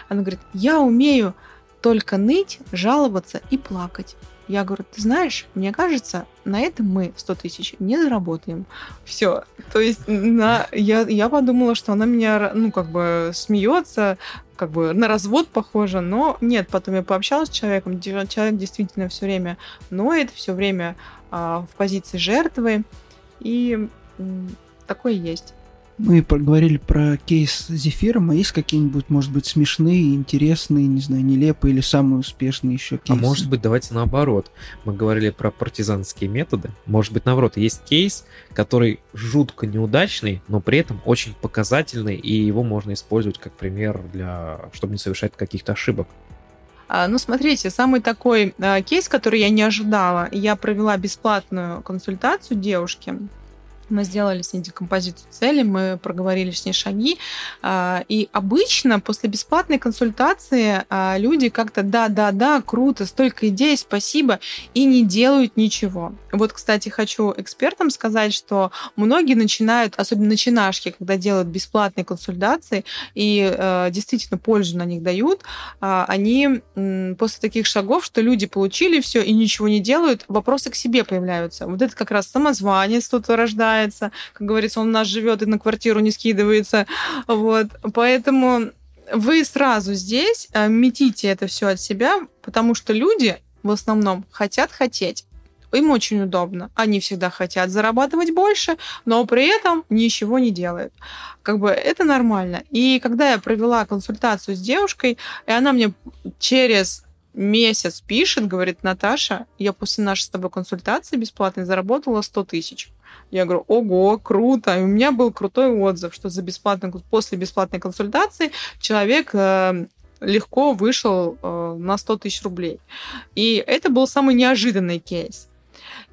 Она говорит, я умею только ныть, жаловаться и плакать. Я говорю, ты знаешь, мне кажется, на этом мы 100 тысяч не заработаем. Все. То есть на... я, я подумала, что она меня, ну, как бы смеется, как бы на развод похоже, но нет, потом я пообщалась с человеком, человек действительно все время ноет, все время а, в позиции жертвы, и м, такое есть. Мы поговорили про кейс с зефиром, а есть какие-нибудь, может быть, смешные, интересные, не знаю, нелепые или самые успешные еще кейсы? А может быть, давайте наоборот. Мы говорили про партизанские методы. Может быть, наоборот, есть кейс, который жутко неудачный, но при этом очень показательный, и его можно использовать как пример для, чтобы не совершать каких-то ошибок. А, ну, смотрите, самый такой а, кейс, который я не ожидала, я провела бесплатную консультацию девушке, мы сделали с ней декомпозицию цели, мы проговорили с ней шаги. А, и обычно после бесплатной консультации а, люди как-то да-да-да, круто, столько идей, спасибо, и не делают ничего. Вот, кстати, хочу экспертам сказать, что многие начинают, особенно начинашки, когда делают бесплатные консультации и э, действительно пользу на них дают, а, они после таких шагов, что люди получили все и ничего не делают, вопросы к себе появляются. Вот это как раз самозванец рождается, меняется. Как говорится, он у нас живет и на квартиру не скидывается. Вот. Поэтому вы сразу здесь э, метите это все от себя, потому что люди в основном хотят хотеть. Им очень удобно. Они всегда хотят зарабатывать больше, но при этом ничего не делают. Как бы это нормально. И когда я провела консультацию с девушкой, и она мне через месяц пишет, говорит, Наташа, я после нашей с тобой консультации бесплатной заработала 100 тысяч. Я говорю, ого, круто. И у меня был крутой отзыв, что за бесплатную, после бесплатной консультации человек э, легко вышел э, на 100 тысяч рублей. И это был самый неожиданный кейс.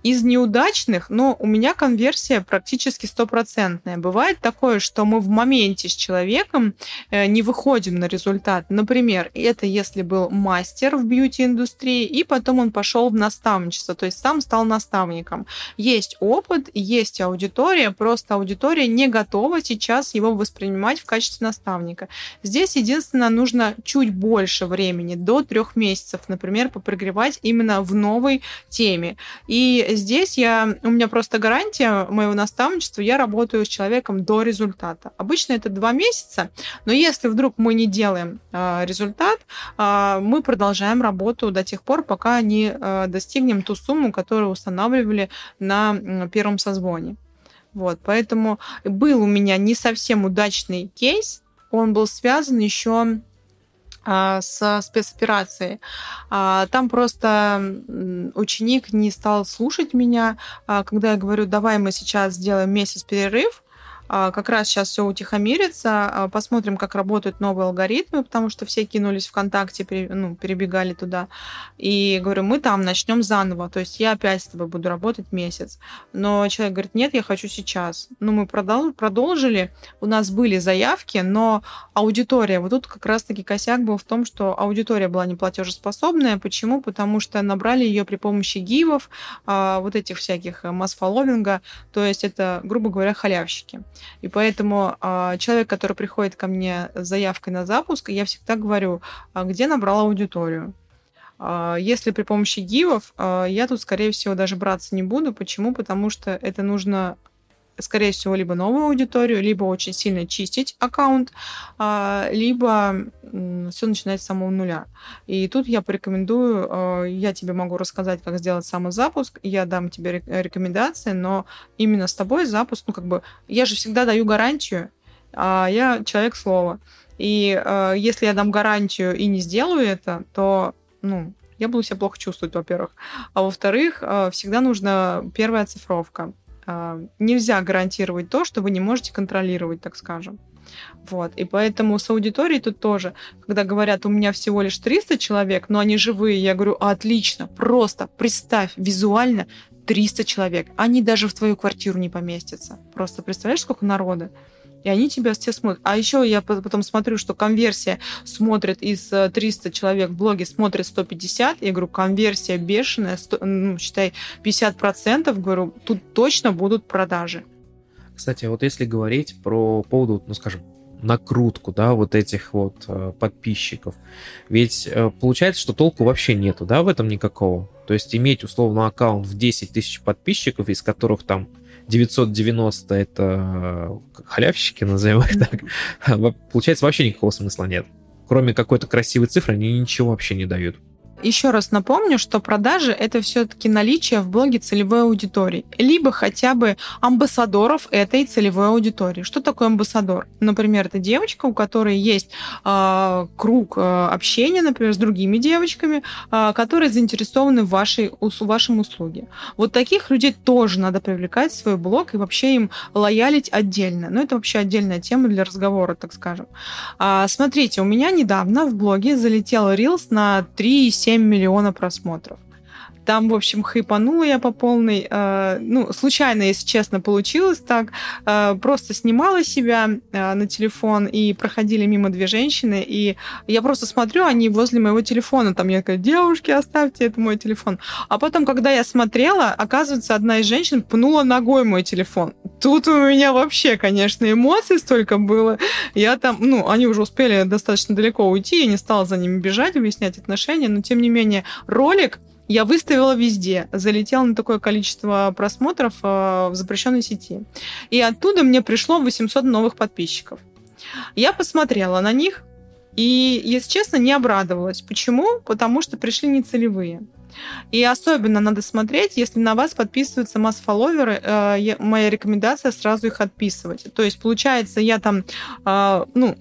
Из неудачных, но у меня конверсия практически стопроцентная. Бывает такое, что мы в моменте с человеком э, не выходим на результат. Например, это если был мастер в бьюти-индустрии, и потом он пошел в наставничество, то есть сам стал наставником. Есть опыт, есть аудитория, просто аудитория не готова сейчас его воспринимать в качестве наставника. Здесь единственное, нужно чуть больше времени, до трех месяцев, например, попригревать именно в новой теме. И здесь я, у меня просто гарантия моего наставничества, я работаю с человеком до результата. Обычно это два месяца, но если вдруг мы не делаем э, результат, э, мы продолжаем работу до тех пор, пока не э, достигнем ту сумму, которую устанавливали на первом созвоне. Вот, поэтому был у меня не совсем удачный кейс, он был связан еще с спецоперацией. А, там просто ученик не стал слушать меня, а, когда я говорю, давай мы сейчас сделаем месяц перерыв, а, как раз сейчас все утихомирится, а, посмотрим, как работают новые алгоритмы, потому что все кинулись ВКонтакте, ну, перебегали туда. И говорю, мы там начнем заново, то есть я опять с тобой буду работать месяц. Но человек говорит, нет, я хочу сейчас. Ну, мы продолжили, у нас были заявки, но аудитория, вот тут как раз-таки косяк был в том, что аудитория была неплатежеспособная. Почему? Потому что набрали ее при помощи гивов, а, вот этих всяких э, масс-фолловинга, то есть это, грубо говоря, халявщики. И поэтому э, человек, который приходит ко мне с заявкой на запуск, я всегда говорю, а где набрал аудиторию. Э, если при помощи гивов, я тут, скорее всего, даже браться не буду. Почему? Потому что это нужно скорее всего, либо новую аудиторию, либо очень сильно чистить аккаунт, а, либо все начинать с самого нуля. И тут я порекомендую, а, я тебе могу рассказать, как сделать самозапуск, я дам тебе рекомендации, но именно с тобой запуск, ну как бы, я же всегда даю гарантию, а я человек слова. И э, если я дам гарантию и не сделаю это, то, ну, я буду себя плохо чувствовать, во-первых. А во-вторых, всегда нужна первая оцифровка. А, нельзя гарантировать то, что вы не можете контролировать, так скажем. Вот. И поэтому с аудиторией тут тоже, когда говорят, у меня всего лишь 300 человек, но они живые, я говорю, отлично, просто представь визуально 300 человек. Они даже в твою квартиру не поместятся. Просто представляешь, сколько народа? И они тебя все смотрят. А еще я потом смотрю, что конверсия смотрит из 300 э, человек в блоге, смотрит 150. Я говорю, конверсия бешеная, 100, ну, считай, 50%. Говорю, тут точно будут продажи. Кстати, вот если говорить про поводу, ну, скажем, накрутку, да, вот этих вот э, подписчиков. Ведь э, получается, что толку вообще нету, да, в этом никакого. То есть иметь условно аккаунт в 10 тысяч подписчиков, из которых там 990 это халявщики, назовем их так, получается вообще никакого смысла нет. Кроме какой-то красивой цифры, они ничего вообще не дают. Еще раз напомню, что продажи – это все-таки наличие в блоге целевой аудитории, либо хотя бы амбассадоров этой целевой аудитории. Что такое амбассадор? Например, это девочка, у которой есть э, круг э, общения, например, с другими девочками, э, которые заинтересованы в вашей, в вашем услуге. Вот таких людей тоже надо привлекать в свой блог и вообще им лоялить отдельно. Но это вообще отдельная тема для разговора, так скажем. А, смотрите, у меня недавно в блоге залетел Reels на 3,7 7 миллионов просмотров. Там, в общем, хайпанула я по полной. Э, ну, случайно, если честно, получилось так. Э, просто снимала себя э, на телефон, и проходили мимо две женщины, и я просто смотрю, они возле моего телефона. Там я такая, девушки, оставьте, это мой телефон. А потом, когда я смотрела, оказывается, одна из женщин пнула ногой мой телефон. Тут у меня вообще, конечно, эмоций столько было. Я там, ну, они уже успели достаточно далеко уйти, я не стала за ними бежать, выяснять отношения, но тем не менее ролик я выставила везде, залетела на такое количество просмотров э, в запрещенной сети. И оттуда мне пришло 800 новых подписчиков. Я посмотрела на них и, если честно, не обрадовалась. Почему? Потому что пришли нецелевые. И особенно надо смотреть, если на вас подписываются масс-фолловеры, э, моя рекомендация сразу их отписывать. То есть, получается, я там, э, ну,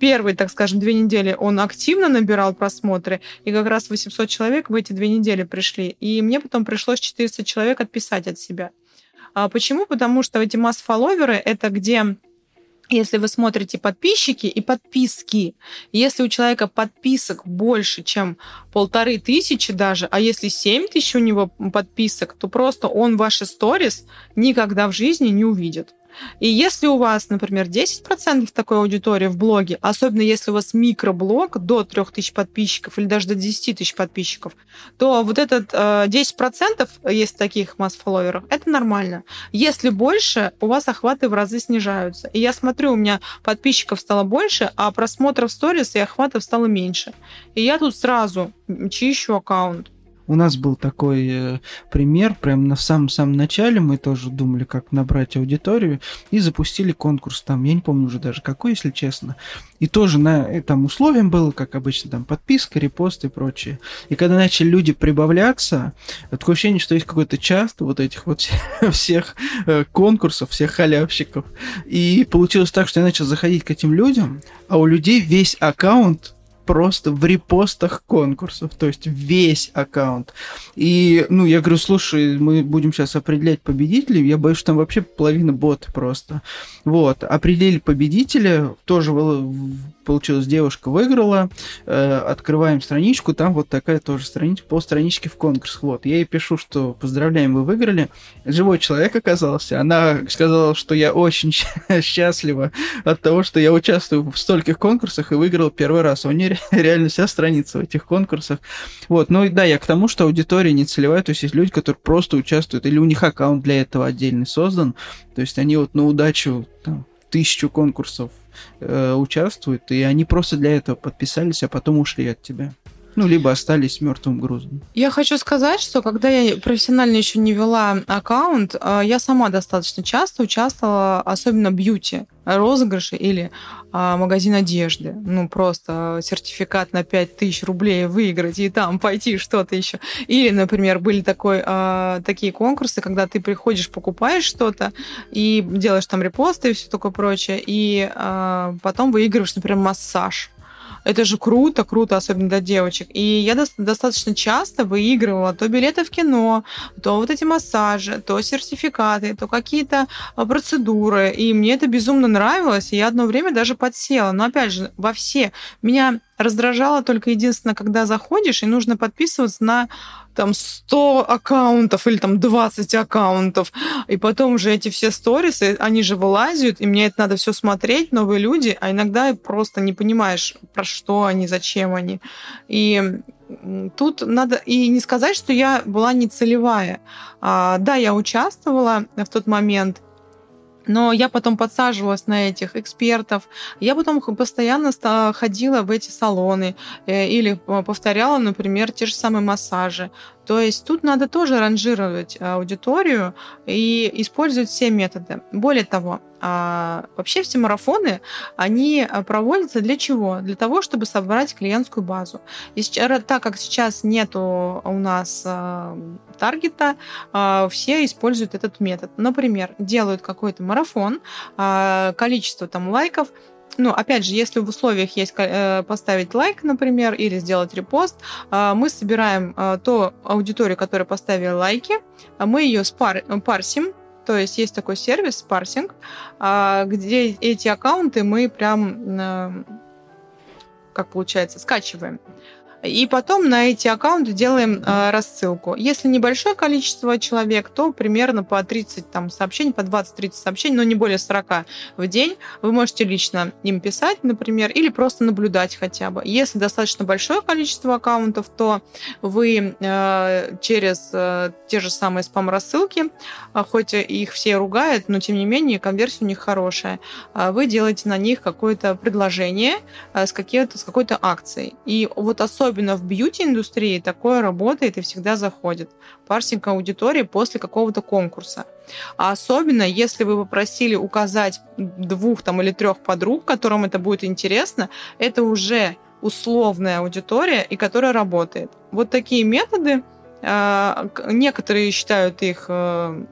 первые, так скажем, две недели он активно набирал просмотры, и как раз 800 человек в эти две недели пришли. И мне потом пришлось 400 человек отписать от себя. А почему? Потому что эти масс-фолловеры — это где если вы смотрите подписчики и подписки, если у человека подписок больше, чем полторы тысячи даже, а если семь тысяч у него подписок, то просто он ваши сторис никогда в жизни не увидит. И если у вас, например, 10% такой аудитории в блоге, особенно если у вас микроблог до 3000 подписчиков или даже до 10 тысяч подписчиков, то вот этот э, 10% есть таких масс-фолловеров, это нормально. Если больше, у вас охваты в разы снижаются. И я смотрю, у меня подписчиков стало больше, а просмотров сторис и охватов стало меньше. И я тут сразу чищу аккаунт. У нас был такой э, пример, прямо на самом-самом начале мы тоже думали, как набрать аудиторию, и запустили конкурс там, я не помню уже даже какой, если честно. И тоже на этом условием было, как обычно, там подписка, репост и прочее. И когда начали люди прибавляться, такое ощущение, что есть какой-то часто вот этих вот всех э, конкурсов, всех халявщиков. И получилось так, что я начал заходить к этим людям, а у людей весь аккаунт просто в репостах конкурсов, то есть весь аккаунт. И, ну, я говорю, слушай, мы будем сейчас определять победителей, я боюсь, что там вообще половина боты просто. Вот, определили победителя, тоже получилось, девушка выиграла, э, открываем страничку, там вот такая тоже страничка, полстранички в конкурс. Вот, я ей пишу, что поздравляем, вы выиграли. Живой человек оказался, она сказала, что я очень счастлива от того, что я участвую в стольких конкурсах и выиграл первый раз. У нее реально вся страница в этих конкурсах. Вот, ну и да, я к тому, что аудитория не целевая, то есть есть люди, которые просто участвуют, или у них аккаунт для этого отдельный создан, то есть они вот на удачу там, тысячу конкурсов э, участвуют, и они просто для этого подписались, а потом ушли от тебя. Ну, либо остались мертвым грузом. Я хочу сказать, что когда я профессионально еще не вела аккаунт, э, я сама достаточно часто участвовала, особенно бьюти розыгрыши или а, магазин одежды. Ну, просто сертификат на 5000 рублей выиграть и там пойти что-то еще. Или, например, были такой, а, такие конкурсы, когда ты приходишь, покупаешь что-то и делаешь там репосты и все такое прочее, и а, потом выигрываешь, например, массаж это же круто, круто, особенно для девочек. И я до- достаточно часто выигрывала то билеты в кино, то вот эти массажи, то сертификаты, то какие-то а, процедуры. И мне это безумно нравилось. И я одно время даже подсела. Но опять же, во все. Меня раздражало только единственное, когда заходишь, и нужно подписываться на там 100 аккаунтов или там 20 аккаунтов, и потом уже эти все сторисы, они же вылазят, и мне это надо все смотреть, новые люди, а иногда просто не понимаешь, про что они, зачем они. И тут надо и не сказать, что я была не целевая. А, да, я участвовала в тот момент, но я потом подсаживалась на этих экспертов. Я потом постоянно ходила в эти салоны э, или повторяла, например, те же самые массажи. То есть тут надо тоже ранжировать аудиторию и использовать все методы. Более того, а, вообще все марафоны, они проводятся для чего? Для того, чтобы собрать клиентскую базу. И так как сейчас нету у нас а, таргета, а, все используют этот метод. Например, делают какой-то марафон, количество там лайков – ну, опять же, если в условиях есть э, поставить лайк, например, или сделать репост, э, мы собираем э, ту аудиторию, которая поставила лайки, мы ее спар парсим, то есть есть такой сервис парсинг, где эти аккаунты мы прям, как получается, скачиваем. И потом на эти аккаунты делаем э, рассылку. Если небольшое количество человек, то примерно по 30 там, сообщений, по 20-30 сообщений, но не более 40 в день. Вы можете лично им писать, например, или просто наблюдать хотя бы. Если достаточно большое количество аккаунтов, то вы э, через э, те же самые спам-рассылки, э, хоть их все ругают, но тем не менее конверсия у них хорошая, э, вы делаете на них какое-то предложение с, с какой-то акцией. И вот особенно особенно в бьюти-индустрии такое работает и всегда заходит. Парсинг аудитории после какого-то конкурса. А особенно, если вы попросили указать двух там, или трех подруг, которым это будет интересно, это уже условная аудитория, и которая работает. Вот такие методы, а, некоторые считают их э,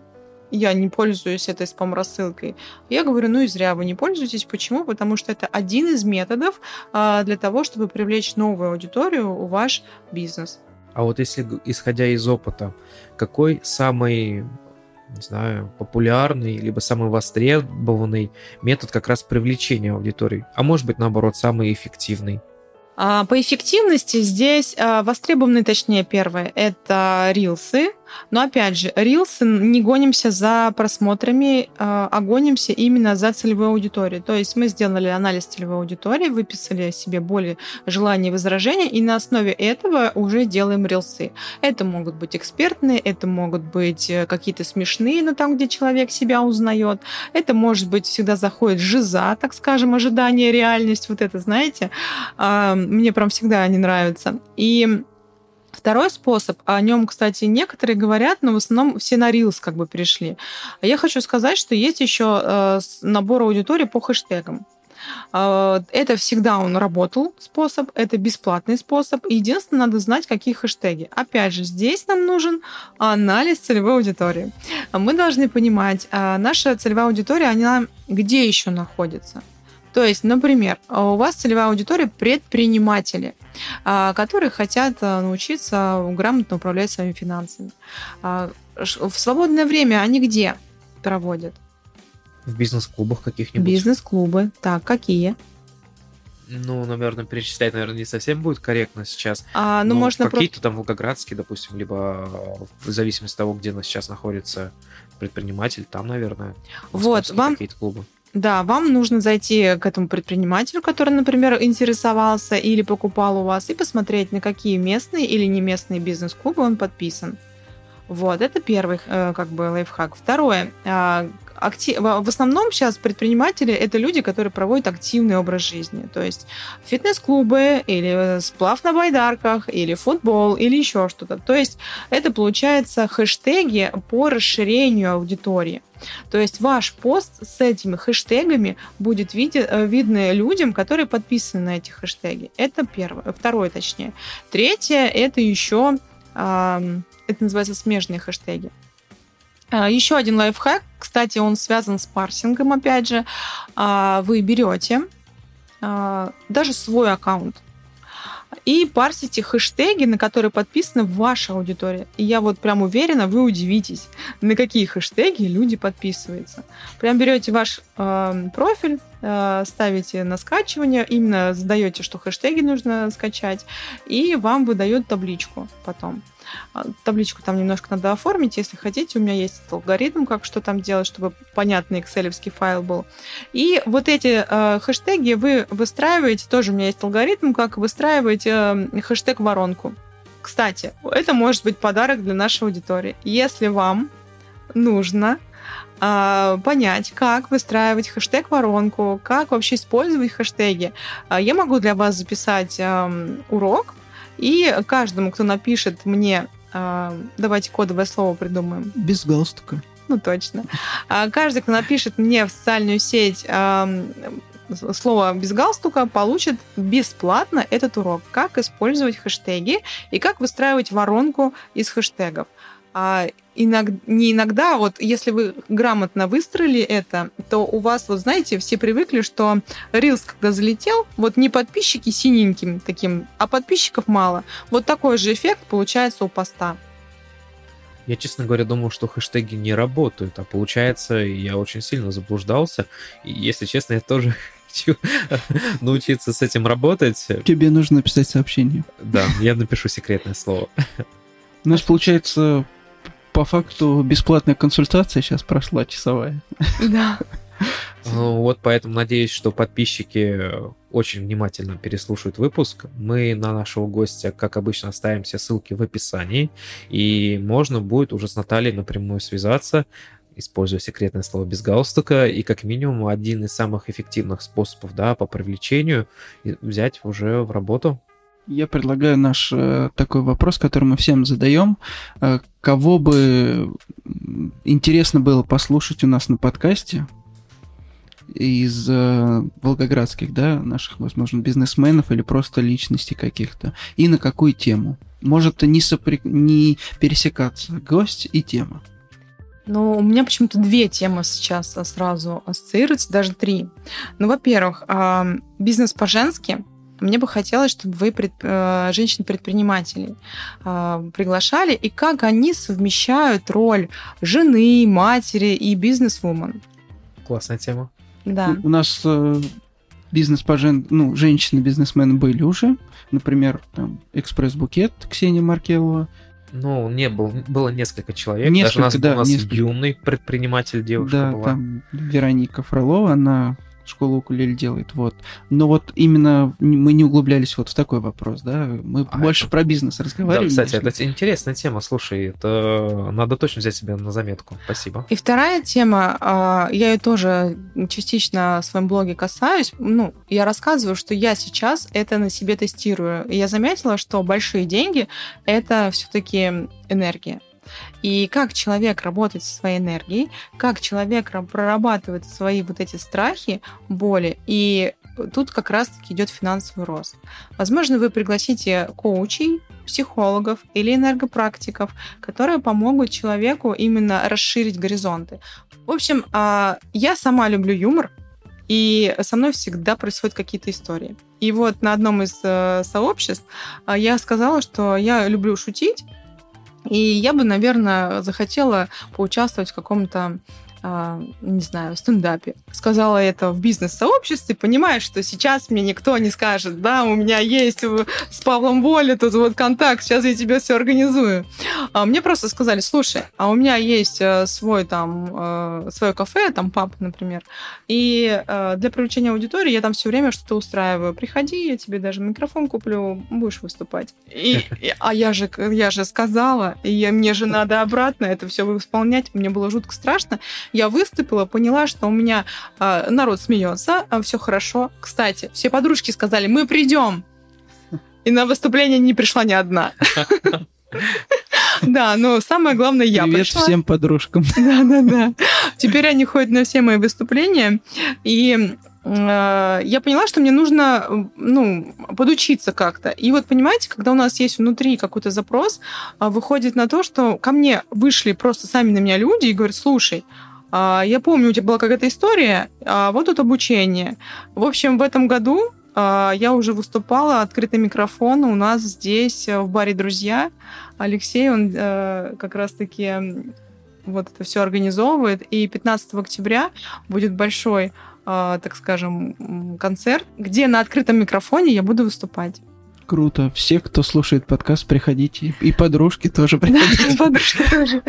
я не пользуюсь этой спам-рассылкой. Я говорю, ну и зря вы не пользуетесь. Почему? Потому что это один из методов а, для того, чтобы привлечь новую аудиторию в ваш бизнес. А вот если, исходя из опыта, какой самый не знаю, популярный, либо самый востребованный метод как раз привлечения аудитории, а может быть, наоборот, самый эффективный? А, по эффективности здесь а, востребованы, точнее, первое, это рилсы. Но опять же, рилсы не гонимся за просмотрами, а, а гонимся именно за целевой аудиторией. То есть мы сделали анализ целевой аудитории, выписали себе более желания и возражения, и на основе этого уже делаем рилсы. Это могут быть экспертные, это могут быть э, какие-то смешные, но там, где человек себя узнает. Это может быть всегда заходит жиза, так скажем, ожидание, реальность, вот это, знаете мне прям всегда они нравятся. И Второй способ, о нем, кстати, некоторые говорят, но в основном все на Reels как бы перешли. А я хочу сказать, что есть еще э, набор аудитории по хэштегам. Э, это всегда он работал способ, это бесплатный способ. Единственное, надо знать, какие хэштеги. Опять же, здесь нам нужен анализ целевой аудитории. Мы должны понимать, э, наша целевая аудитория, она где еще находится? То есть, например, у вас целевая аудитория предприниматели, а, которые хотят а, научиться грамотно управлять своими финансами. А, в свободное время они где проводят? В бизнес-клубах каких-нибудь. Бизнес-клубы. Так, какие? Ну, наверное, перечислять, наверное, не совсем будет корректно сейчас. А, ну, можно какие-то про... там волгоградские, допустим, либо в зависимости от того, где сейчас находится предприниматель, там, наверное, вот вам какие-то клубы. Да, вам нужно зайти к этому предпринимателю, который, например, интересовался или покупал у вас, и посмотреть, на какие местные или не местные бизнес-клубы он подписан. Вот, это первый э, как бы лайфхак. Второе, а, актив... в основном сейчас предприниматели это люди, которые проводят активный образ жизни. То есть фитнес-клубы или сплав на байдарках, или футбол, или еще что-то. То есть это получается хэштеги по расширению аудитории. То есть ваш пост с этими хэштегами будет види- э, видно людям, которые подписаны на эти хэштеги. Это первое. Второе, точнее. Третье, это еще, э, это называется смежные хэштеги. А, Еще один лайфхак, кстати, он связан с парсингом, опять же. А, вы берете а, даже свой аккаунт и парсите хэштеги, на которые подписана ваша аудитория. И я вот прям уверена, вы удивитесь, на какие хэштеги люди подписываются. Прям берете ваш э, профиль, э, ставите на скачивание, именно задаете, что хэштеги нужно скачать, и вам выдает табличку потом. А, табличку там немножко надо оформить, если хотите. У меня есть алгоритм, как что там делать, чтобы понятный excel файл был. И вот эти э, хэштеги вы выстраиваете, тоже у меня есть алгоритм, как выстраивать э, хэштег воронку. Кстати, это может быть подарок для нашей аудитории. Если вам нужно э, понять, как выстраивать хэштег-воронку, как вообще использовать хэштеги. Э, я могу для вас записать э, урок, и каждому, кто напишет мне, э, давайте кодовое слово придумаем. Без галстука. Ну, точно. А каждый, кто напишет мне в социальную сеть э, слово без галстука, получит бесплатно этот урок. Как использовать хэштеги и как выстраивать воронку из хэштегов. А иногда, не иногда, вот если вы грамотно выстроили это, то у вас, вот знаете, все привыкли, что Reels, когда залетел, вот не подписчики синеньким таким, а подписчиков мало. Вот такой же эффект получается у поста. Я, честно говоря, думал, что хэштеги не работают, а получается, я очень сильно заблуждался. И, если честно, я тоже хочу научиться с этим работать. Тебе нужно написать сообщение. Да, я напишу секретное слово. У нас получается по факту бесплатная консультация сейчас прошла часовая. Да. Ну, вот поэтому надеюсь, что подписчики очень внимательно переслушают выпуск. Мы на нашего гостя, как обычно, оставим все ссылки в описании, и можно будет уже с Натальей напрямую связаться, используя секретное слово без галстука, и как минимум один из самых эффективных способов да, по привлечению взять уже в работу. Я предлагаю наш э, такой вопрос, который мы всем задаем. Э, кого бы интересно было послушать у нас на подкасте из э, волгоградских, да, наших, возможно, бизнесменов или просто личностей каких-то, и на какую тему? Может не, сопри... не пересекаться гость и тема. Ну, у меня почему-то две темы сейчас сразу ассоциируются, даже три. Ну, во-первых, бизнес по-женски – мне бы хотелось, чтобы вы пред, э, женщин-предпринимателей э, приглашали, и как они совмещают роль жены, матери и бизнес-вумен. Классная тема. Да. У нас э, бизнес по жен... ну, женщины-бизнесмены были уже. Например, там экспресс-букет Ксения Маркелова. Ну, не был, было несколько человек. Несколько, Даже у нас, да, у нас несколько. юный предприниматель девушка да, была. там Вероника Фролова, она школу укулеле делает, вот. Но вот именно мы не углублялись вот в такой вопрос, да, мы А, больше это- про бизнес Да, разговаривали. кстати, это интересная тема. Слушай, это надо точно взять себе на заметку. Спасибо. И вторая тема, а, я ее тоже частично в своем блоге касаюсь. Ну, я рассказываю, что я сейчас это на себе тестирую. И я заметила, что большие деньги — это все-таки энергия. И как человек работает со своей энергией, как человек ра- прорабатывает свои вот эти страхи, боли, и тут как раз-таки идет финансовый рост. Возможно, вы пригласите коучей, психологов или энергопрактиков, которые помогут человеку именно расширить горизонты. В общем, а, я сама люблю юмор, и со мной всегда происходят какие-то истории. И вот на одном из э, сообществ а, я сказала, что я люблю шутить, и я бы, наверное, захотела поучаствовать в каком-то а, не знаю, стендапе. Сказала это в бизнес-сообществе, понимая, что сейчас мне никто не скажет, да, у меня есть с Павлом Воли тут вот контакт, сейчас я тебе все организую. А мне просто сказали, слушай, а у меня есть э, свой там, э, свое кафе, там паб, например, и э, для привлечения аудитории я там все время что-то устраиваю. Приходи, я тебе даже микрофон куплю, будешь выступать. И, и- а я же, я же сказала, и я- мне же надо обратно это все исполнять. Мне было жутко страшно. Я выступила, поняла, что у меня э, народ смеется, все хорошо. Кстати, все подружки сказали, мы придем. И на выступление не пришла ни одна. Да, но самое главное, я Привет пришла. всем подружкам. Да, да, да. Теперь они ходят на все мои выступления. И э, я поняла, что мне нужно э, ну, подучиться как-то. И вот понимаете, когда у нас есть внутри какой-то запрос, а, выходит на то, что ко мне вышли просто сами на меня люди и говорят, слушай, а, я помню, у тебя была какая-то история, а вот тут обучение. В общем, в этом году а, я уже выступала, открытый микрофон у нас здесь, э, в баре «Друзья». Алексей, он э, как раз-таки вот это все организовывает. И 15 октября будет большой, так скажем, концерт, где на открытом микрофоне я буду выступать. Круто. Все, кто слушает подкаст, приходите. И подружки тоже Да, приходите. подружка тоже.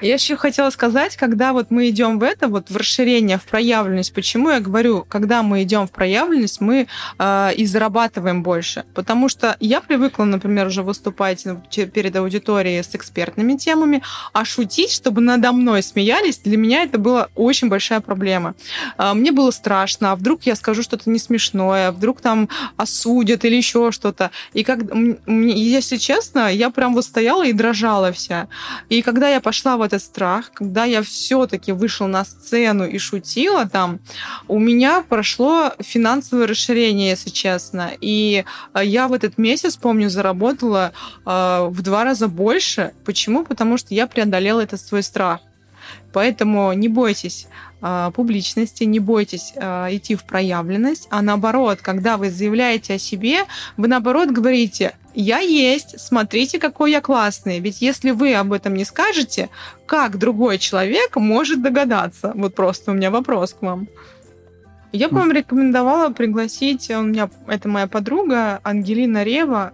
Я еще хотела сказать, когда вот мы идем в это, вот в расширение, в проявленность, почему я говорю, когда мы идем в проявленность, мы э, и зарабатываем больше. Потому что я привыкла, например, уже выступать перед аудиторией с экспертными темами, а шутить, чтобы надо мной смеялись, для меня это была очень большая проблема. А, Мне было страшно, а вдруг я скажу что-то не смешное, а вдруг там осудят или еще что-то. И как, если честно, я прям вот стояла и дрожала вся. И когда я пошла в этот страх, когда я все-таки вышла на сцену и шутила там, у меня прошло финансовое расширение, если честно. И э, я в этот месяц, помню, заработала э, в два раза больше. Почему? Потому что я преодолела этот свой страх. Поэтому не бойтесь э, публичности, не бойтесь э, идти в проявленность, а наоборот, когда вы заявляете о себе, вы наоборот говорите, я есть, смотрите, какой я классный. Ведь если вы об этом не скажете, как другой человек может догадаться? Вот просто у меня вопрос к вам. Я бы вам рекомендовала пригласить, у меня это моя подруга Ангелина Рева.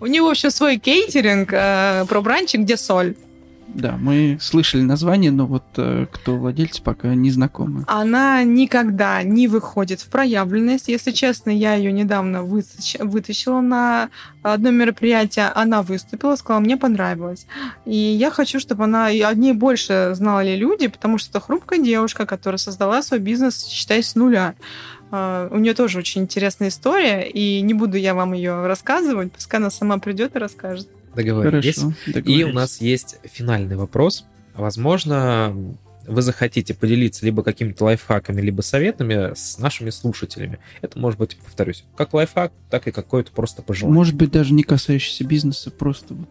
У нее вообще свой кейтеринг э, про бранчи, где соль. Да, мы слышали название, но вот э, кто владелец, пока не знакомы. Она никогда не выходит в проявленность. Если честно, я ее недавно вытащ- вытащила на одно мероприятие. Она выступила, сказала, мне понравилось. И я хочу, чтобы она и о ней больше знали люди, потому что это хрупкая девушка, которая создала свой бизнес, считай, с нуля. А, У нее тоже очень интересная история, и не буду я вам ее рассказывать, пускай она сама придет и расскажет. Договорились. Хорошо. И у договорились. нас есть финальный вопрос. Возможно, вы захотите поделиться либо какими-то лайфхаками, либо советами с нашими слушателями. Это может быть, повторюсь, как лайфхак, так и какое-то просто пожелание. Может быть, даже не касающийся бизнеса, просто вот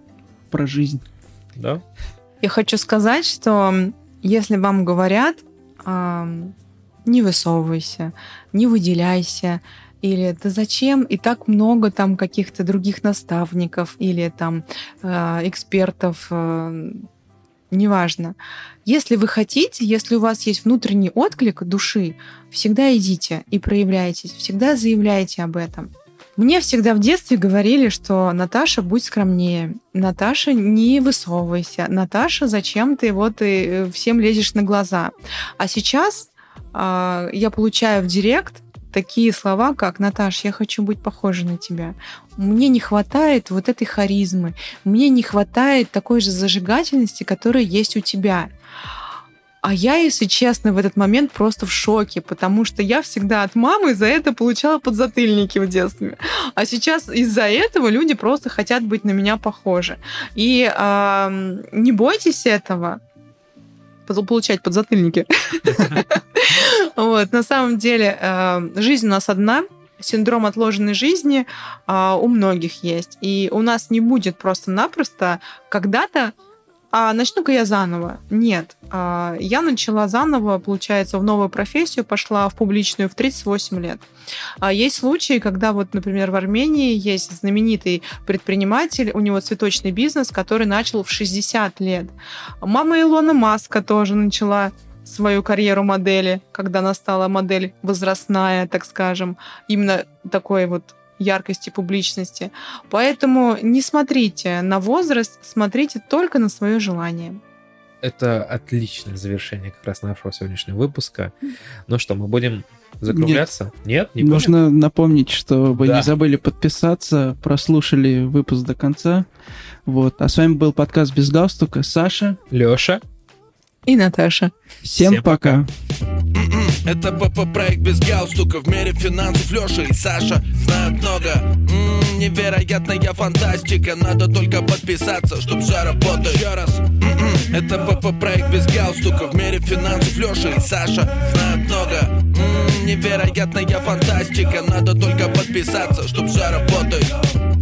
про жизнь. Да? Я хочу сказать, что если вам говорят, не высовывайся, не выделяйся, или да зачем, и так много там каких-то других наставников или там э, экспертов, э, неважно. Если вы хотите, если у вас есть внутренний отклик души, всегда идите и проявляйтесь, всегда заявляйте об этом. Мне всегда в детстве говорили, что Наташа, будь скромнее, Наташа, не высовывайся, Наташа, зачем ты вот и э, всем лезешь на глаза. А сейчас э, я получаю в директ такие слова, как «Наташ, я хочу быть похожей на тебя». Мне не хватает вот этой харизмы, мне не хватает такой же зажигательности, которая есть у тебя. А я, если честно, в этот момент просто в шоке, потому что я всегда от мамы за это получала подзатыльники в детстве. А сейчас из-за этого люди просто хотят быть на меня похожи. И э, не бойтесь этого получать подзатыльники. Вот, на самом деле, жизнь у нас одна, синдром отложенной жизни у многих есть. И у нас не будет просто-напросто когда-то а начну-ка я заново. Нет. А, я начала заново, получается, в новую профессию, пошла в публичную в 38 лет. А есть случаи, когда вот, например, в Армении есть знаменитый предприниматель, у него цветочный бизнес, который начал в 60 лет. Мама Илона Маска тоже начала свою карьеру модели, когда она стала модель возрастная, так скажем, именно такой вот яркости публичности. Поэтому не смотрите на возраст, смотрите только на свое желание. Это отличное завершение как раз нашего сегодняшнего выпуска. Ну что, мы будем закругляться? Нет, Нет не Нужно будем? напомнить, что вы да. не забыли подписаться, прослушали выпуск до конца. Вот. А с вами был подкаст без галстука. Саша, Леша и Наташа. Всем, Всем пока. пока. Это ПП-проект без галстука. В мире финансов Леша и Саша знают много. М-м, Невероятная фантастика. Надо только подписаться, чтоб все работало Еще раз. М-м, Это ПП-проект без галстука. В мире финансов Леша и Саша знают много. М-м, Невероятная фантастика. Надо только подписаться, чтоб все работало